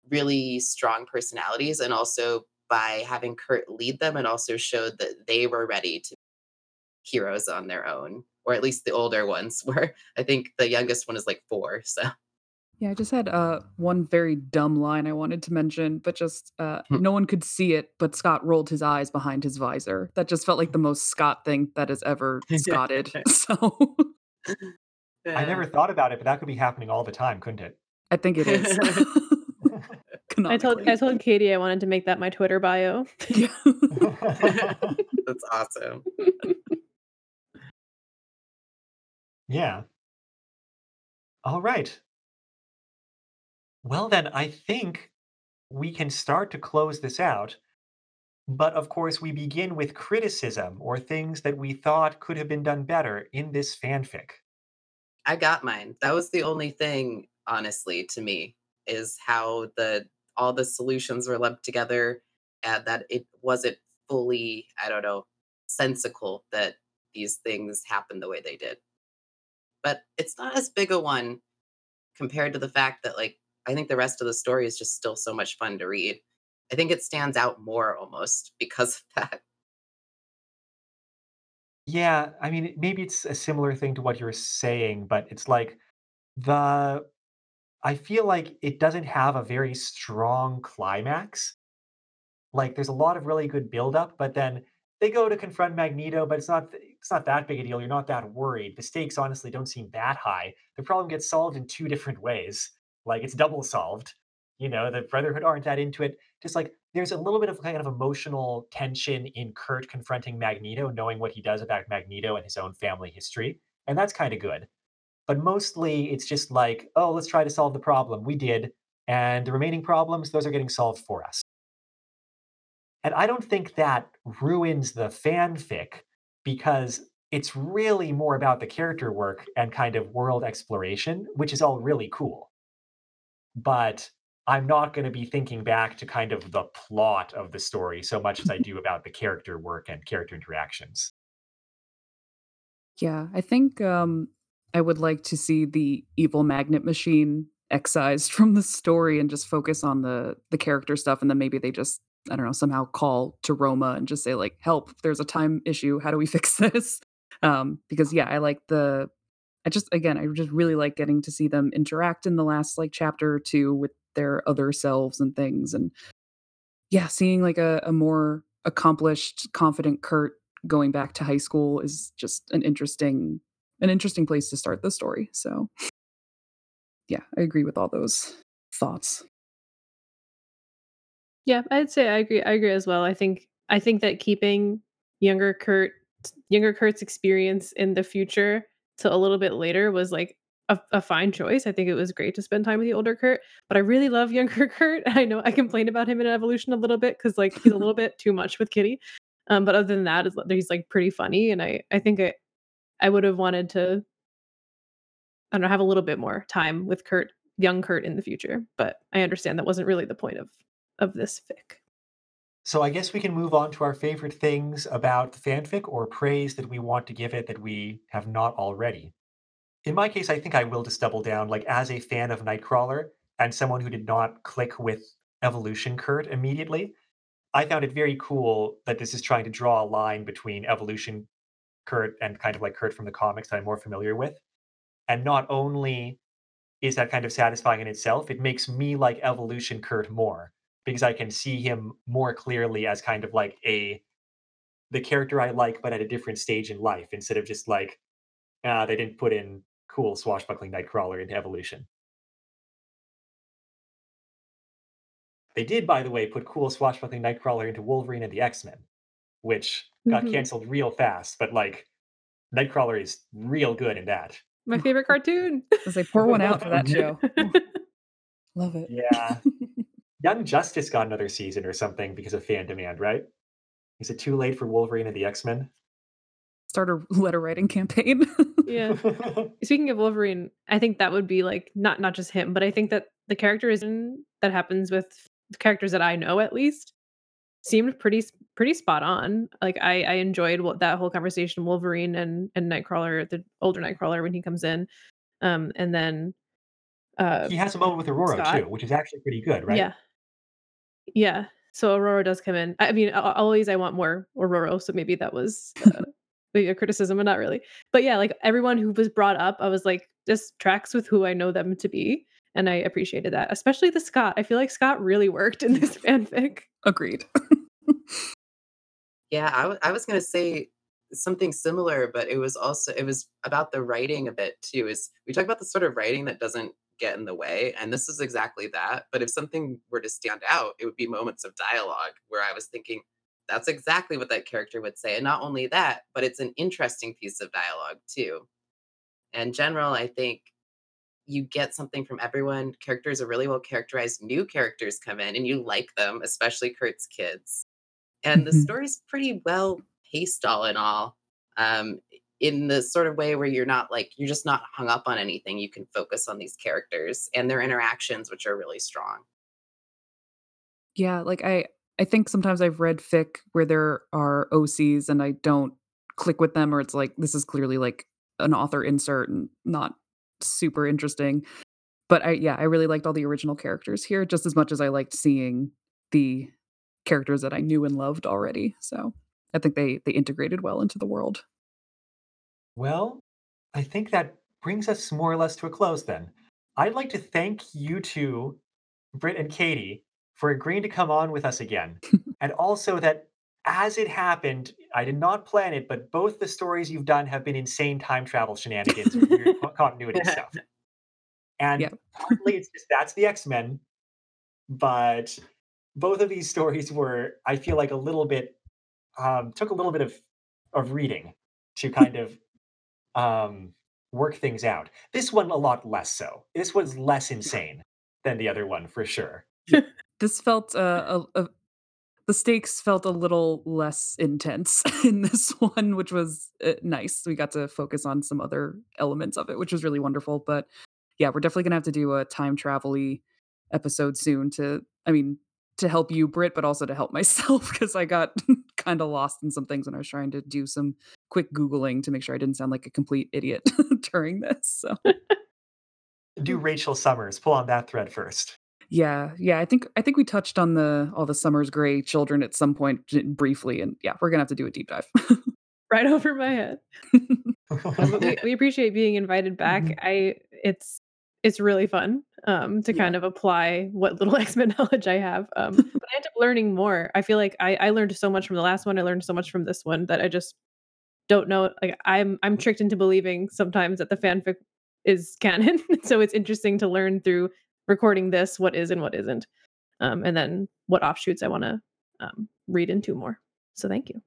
really strong personalities, and also by having Kurt lead them, and also showed that they were ready to heroes on their own, or at least the older ones. Where I think the youngest one is like four. So Yeah, I just had uh one very dumb line I wanted to mention, but just uh Hmm. no one could see it, but Scott rolled his eyes behind his visor. That just felt like the most Scott thing that has ever Scotted. So I never thought about it, but that could be happening all the time, couldn't it? I think it is. I told I told Katie I wanted to make that my Twitter bio. That's awesome. Yeah. All right. Well, then, I think we can start to close this out. But of course, we begin with criticism or things that we thought could have been done better in this fanfic. I got mine. That was the only thing, honestly, to me, is how the all the solutions were lumped together and that it wasn't fully, I don't know, sensical that these things happened the way they did. But it's not as big a one compared to the fact that like I think the rest of the story is just still so much fun to read. I think it stands out more almost because of that. Yeah, I mean, maybe it's a similar thing to what you're saying, but it's like the I feel like it doesn't have a very strong climax. Like there's a lot of really good buildup, but then they go to confront Magneto, but it's not it's not that big a deal. You're not that worried. The stakes honestly don't seem that high. The problem gets solved in two different ways. Like it's double solved. You know, the Brotherhood aren't that into it. Just like there's a little bit of kind of emotional tension in Kurt confronting Magneto, knowing what he does about Magneto and his own family history. And that's kind of good. But mostly it's just like, oh, let's try to solve the problem. We did. And the remaining problems, those are getting solved for us. And I don't think that ruins the fanfic because it's really more about the character work and kind of world exploration, which is all really cool. But I'm not going to be thinking back to kind of the plot of the story so much as I do about the character work and character interactions. Yeah, I think um I would like to see the evil magnet machine excised from the story and just focus on the the character stuff, and then maybe they just, I don't know, somehow call to Roma and just say like, "Help, there's a time issue. How do we fix this?" Um, because yeah, I like the I just again, I just really like getting to see them interact in the last like chapter or two with their other selves and things and yeah, seeing like a, a more accomplished, confident Kurt going back to high school is just an interesting an interesting place to start the story. So yeah, I agree with all those thoughts. Yeah, I'd say I agree. I agree as well. I think I think that keeping younger Kurt, younger Kurt's experience in the future to a little bit later was like a, a fine choice. I think it was great to spend time with the older Kurt, but I really love younger Kurt. I know I complained about him in Evolution a little bit because like he's a little bit too much with Kitty. Um, but other than that, he's like pretty funny, and I I think I I would have wanted to I don't know have a little bit more time with Kurt, young Kurt in the future. But I understand that wasn't really the point of of this fic. So I guess we can move on to our favorite things about the fanfic or praise that we want to give it that we have not already. In my case, I think I will just double down. Like, as a fan of Nightcrawler and someone who did not click with Evolution Kurt immediately, I found it very cool that this is trying to draw a line between Evolution Kurt and kind of like Kurt from the comics that I'm more familiar with. And not only is that kind of satisfying in itself, it makes me like Evolution Kurt more because I can see him more clearly as kind of like a the character I like, but at a different stage in life instead of just like, ah, they didn't put in cool swashbuckling Nightcrawler into Evolution. They did, by the way, put cool swashbuckling Nightcrawler into Wolverine and the X Men, which got Mhm. canceled real fast. But like, Nightcrawler is real good in that. My favorite cartoon. As they pour one out for that show. Love it. Yeah. Young Justice got another season or something because of fan demand, right? Is it too late for Wolverine and the X Men? Start a letter writing campaign. yeah. Speaking of Wolverine, I think that would be like not not just him, but I think that the characterization that happens with characters that I know at least seemed pretty pretty spot on. Like I I enjoyed what that whole conversation Wolverine and and Nightcrawler, the older Nightcrawler when he comes in. Um and then uh he has a moment with Ororo Scott. too, which is actually pretty good, right? yeah. Yeah. So Ororo does come in. I mean, always I want more Ororo, so maybe that was uh, maybe a criticism, but not really. But yeah, like everyone who was brought up, I was like, this tracks with who I know them to be, and I appreciated that. Especially the Scott. I feel like Scott really worked in this fanfic. Agreed. Yeah, I I was gonna say something similar, but it was also it was about the writing a bit too. Is we talk about the sort of writing that doesn't get in the way, and this is exactly that. But if something were to stand out, it would be moments of dialogue where I was thinking, that's exactly what that character would say. And not only that, but it's an interesting piece of dialogue too. In general, I think you get something from everyone. Characters are really well characterized. New characters come in and you like them, especially Kurt's kids and the Mhm. story's pretty well paced all in all um in the sort of way where you're not like you're just not hung up on anything you can focus on these characters and their interactions which are really strong Yeah, like I I think sometimes I've read fic where there are OCs and I don't click with them or it's like this is clearly like an author insert and not super interesting. But I yeah, I really liked all the original characters here just as much as I liked seeing the characters that I knew and loved already. So I think they they integrated well into the world. Well, I think that brings us more or less to a close then. I'd like to thank you two, Britt and Katie, for agreeing to come on with us again. and also that as it happened, I did not plan it, but both the stories you've done have been insane time travel shenanigans weird continuity stuff. And Yep. partly it's just that's the X-Men, but both of these stories were, I feel like, a little bit um, took a little bit of of reading to kind of um, work things out. This one a lot less so. This was less insane than the other one for sure. This felt uh, a, a the stakes felt a little less intense in this one, which was uh, nice. We got to focus on some other elements of it, which was really wonderful. But yeah, we're definitely gonna have to do a time travel episode soon to, I mean, to help you, Brit, but also to help myself because I got kind of lost in some things when I was trying to do some quick googling to make sure I didn't sound like a complete idiot during this. So Do Rachel Summers. Pull on that thread first. yeah, yeah, I think I think we touched on the all the Summers Gray children at some point briefly, and yeah, we're gonna have to do a deep dive. right over my head. Um, we, we appreciate being invited back. Mhm. I it's it's really fun um, to Yeah. kind of apply what little X Men knowledge I have. Um, but I end up learning more. I feel like I, I learned so much from the last one. I learned so much from this one that I just don't know. Like I'm I'm tricked into believing sometimes that the fanfic is canon. so it's interesting to learn through recording this what is and what isn't, um, and then what offshoots I want to um, read into more. So thank you.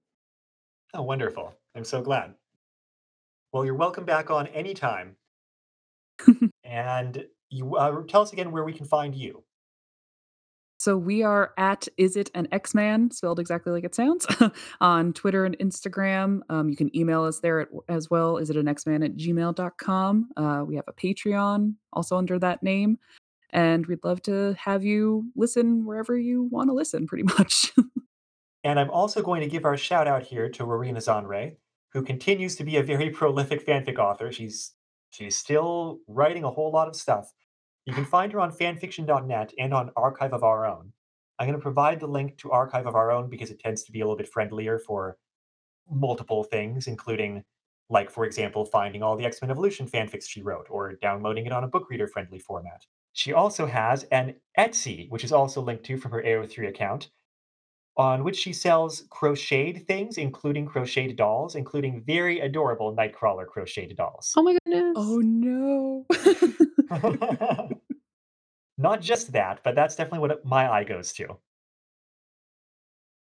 Oh, wonderful. I'm so glad. Well, you're welcome back on anytime. And you uh, tell us again where we can find you. So we are at is it an X Man spelled exactly like it sounds on Twitter and Instagram. Um, you can email us there at, as well. Is it an X Man at gmail.com. Uh, we have a Patreon also under that name. And we'd love to have you listen wherever you want to listen, pretty much. And I'm also going to give our shout out here to Rowena Zanre, who continues to be a very prolific fanfic author. She's she's still writing a whole lot of stuff. You can find her on fanfiction.net and on Archive of Our Own. I'm going to provide the link to Archive of Our Own because it tends to be a little bit friendlier for multiple things, including, like, for example, finding all the X Men Evolution fanfics she wrote or downloading it on a book reader friendly format. She also has an Etsy, which is also linked to from her AO3 account, on which she sells crocheted things, including crocheted dolls, including very adorable Nightcrawler crocheted dolls. Oh my goodness. oh no. Not just that, but that's definitely what my eye goes to.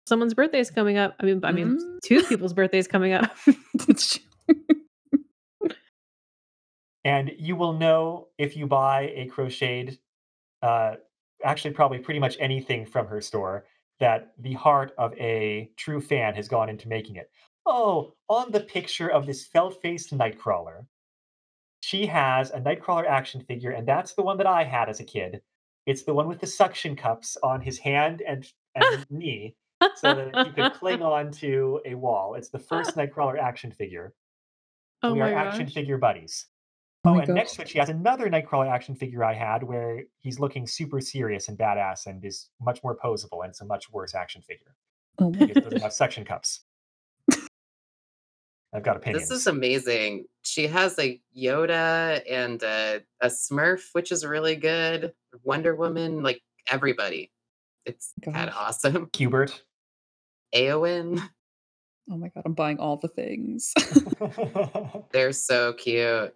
someone's birthday is coming up. I mean, I mean, Mhm. two people's birthdays coming up. And you will know if you buy a crocheted, uh, actually, probably pretty much anything from her store, that the heart of a true fan has gone into making it. Oh, on the picture of this felt faced Nightcrawler, she has a Nightcrawler action figure, and that's the one that I had as a kid. It's the one with the suction cups on his hand and, and knee so that he could cling on to a wall. It's the first Nightcrawler action figure. oh we my are action figure buddies. Oh Oh, and next gosh. to it, she has another Nightcrawler action figure I had where he's looking super serious and badass and is much more posable and it's a much worse action figure Oh because it doesn't have suction cups. I've got opinions. This is amazing. She has a Yoda and a, a Smurf, which is really good. Wonder Woman, like everybody. It's kind of awesome. Cubert. Eowyn, Oh my god, I'm buying all the things. they're so cute.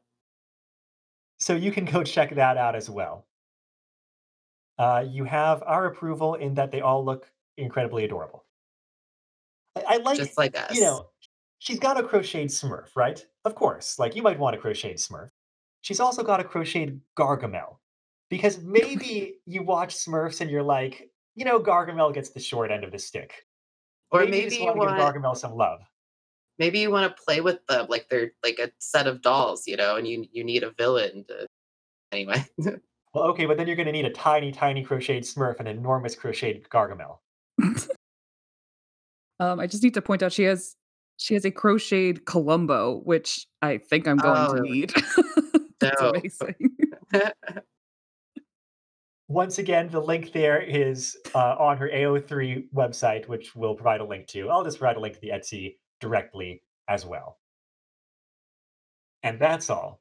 So you can go check that out as well. Uh, you have our approval in that they all look incredibly adorable. I, I like, Just like us. you know, she's got a crocheted Smurf, right? Of course, like you might want a crocheted Smurf. She's also got a crocheted Gargamel, because maybe you watch Smurfs and you're like, you know, Gargamel gets the short end of the stick. or maybe, maybe, you want to give want Gargamel some love. Maybe you want to play with them like they're like a set of dolls, you know, and you you need a villain to anyway. Well, okay, but then you're going to need a tiny, tiny crocheted Smurf and an enormous crocheted Gargamel. um, I just need to point out she has she has a crocheted Columbo, which I think I'm going Oh, to need. That's amazing. Once again, the link there is uh, on her AO3 website, which we'll provide a link to. I'll just provide a link to the Etsy directly as well. And that's all.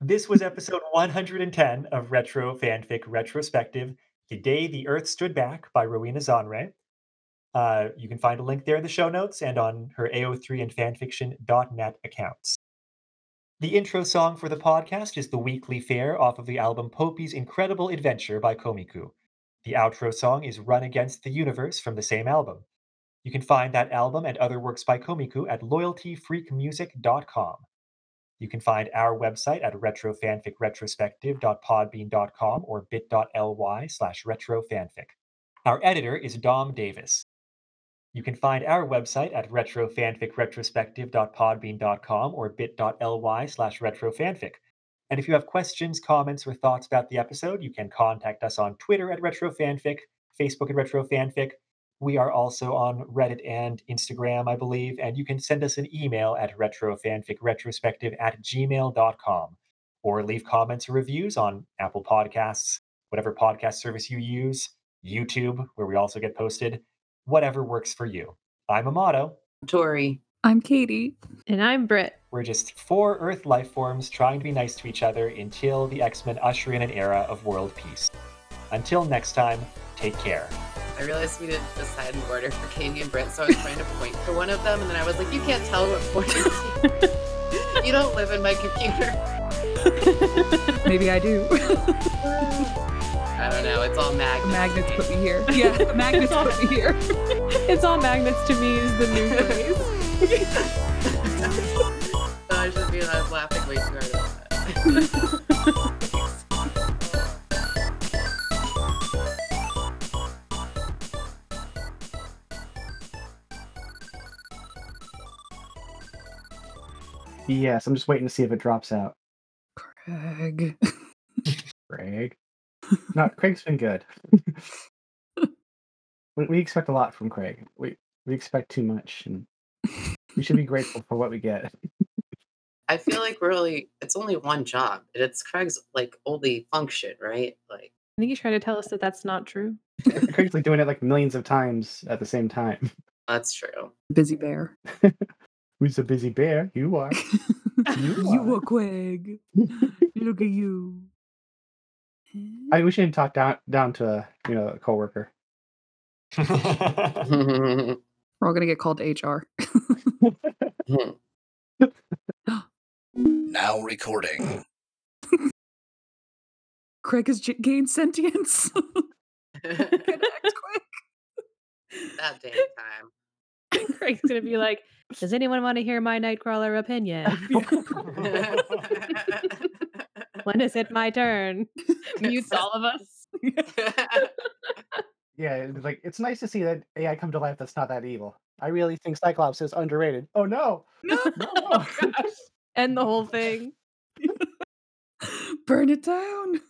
This was episode 110 of Retro Fanfic Retrospective. Today, the Earth Stood Back by Rowena Zanre. Uh, you can find a link there in the show notes and on her AO3 and fanfiction.net accounts. The intro song for the podcast is The Weekly Fair off of the album Poupi's Incredible Adventure by Komiku. The outro song is Run Against the Universe from the same album. You can find that album and other works by Komiku at loyaltyfreakmusic.com. You can find our website at retrofanficretrospective.podbean.com or bit.ly slash retrofanfic. Our editor is Dom Davis. You can find our website at retrofanficretrospective.podbean.com or bit.ly slash retrofanfic. And if you have questions, comments, or thoughts about the episode, you can contact us on Twitter at retrofanfic, Facebook at retrofanfic, We are also on Reddit and Instagram, I believe, and you can send us an email at retrofanficretrospective at gmail.com or leave comments or reviews on Apple Podcasts, whatever podcast service you use, YouTube, where we also get posted, whatever works for you. I'm Amato. Tori. I'm Katie. And I'm Britt. We're just four Earth life forms trying to be nice to each other until the X Men usher in an era of world peace. Until next time, take care. I realized we didn't decide in order for Katie and Britt, so I was trying to point to one of them, and then I was like, you can't tell what point to. you don't live in my computer. Maybe I do. I don't know. It's all magnets. The magnets put me here. Yeah, the magnets put me here. it's all magnets to me is the new phrase. so I should be laughing way too hard about that. Yes, I'm just waiting to see if it drops out. Craig. Craig. No, Craig's been good. we, we expect a lot from Craig. We we expect too much, and we should be grateful for what we get. I feel like really, it's only one job. and It's Craig's like only function, right? Like, I think he's trying to tell us that that's not true. Craig's like doing it like millions of times at the same time. that's true. Busy bear. Who's a busy bear? You are. You you are. are Craig. Look at you. I eh? we shouldn't talk down down to a you know a coworker. We're all gonna get called to HR. Now recording. Craig has j- gained sentience. Connect quick. that damn time. Craig's gonna be like, "Does anyone want to hear my Nightcrawler opinion? when is it my turn?" Mutes all of us. Yeah, it's like it's nice to see that AI come to life. That's not that evil. I really think Cyclops is underrated. Oh no, No. no, Oh gosh, end the whole thing. Burn it down.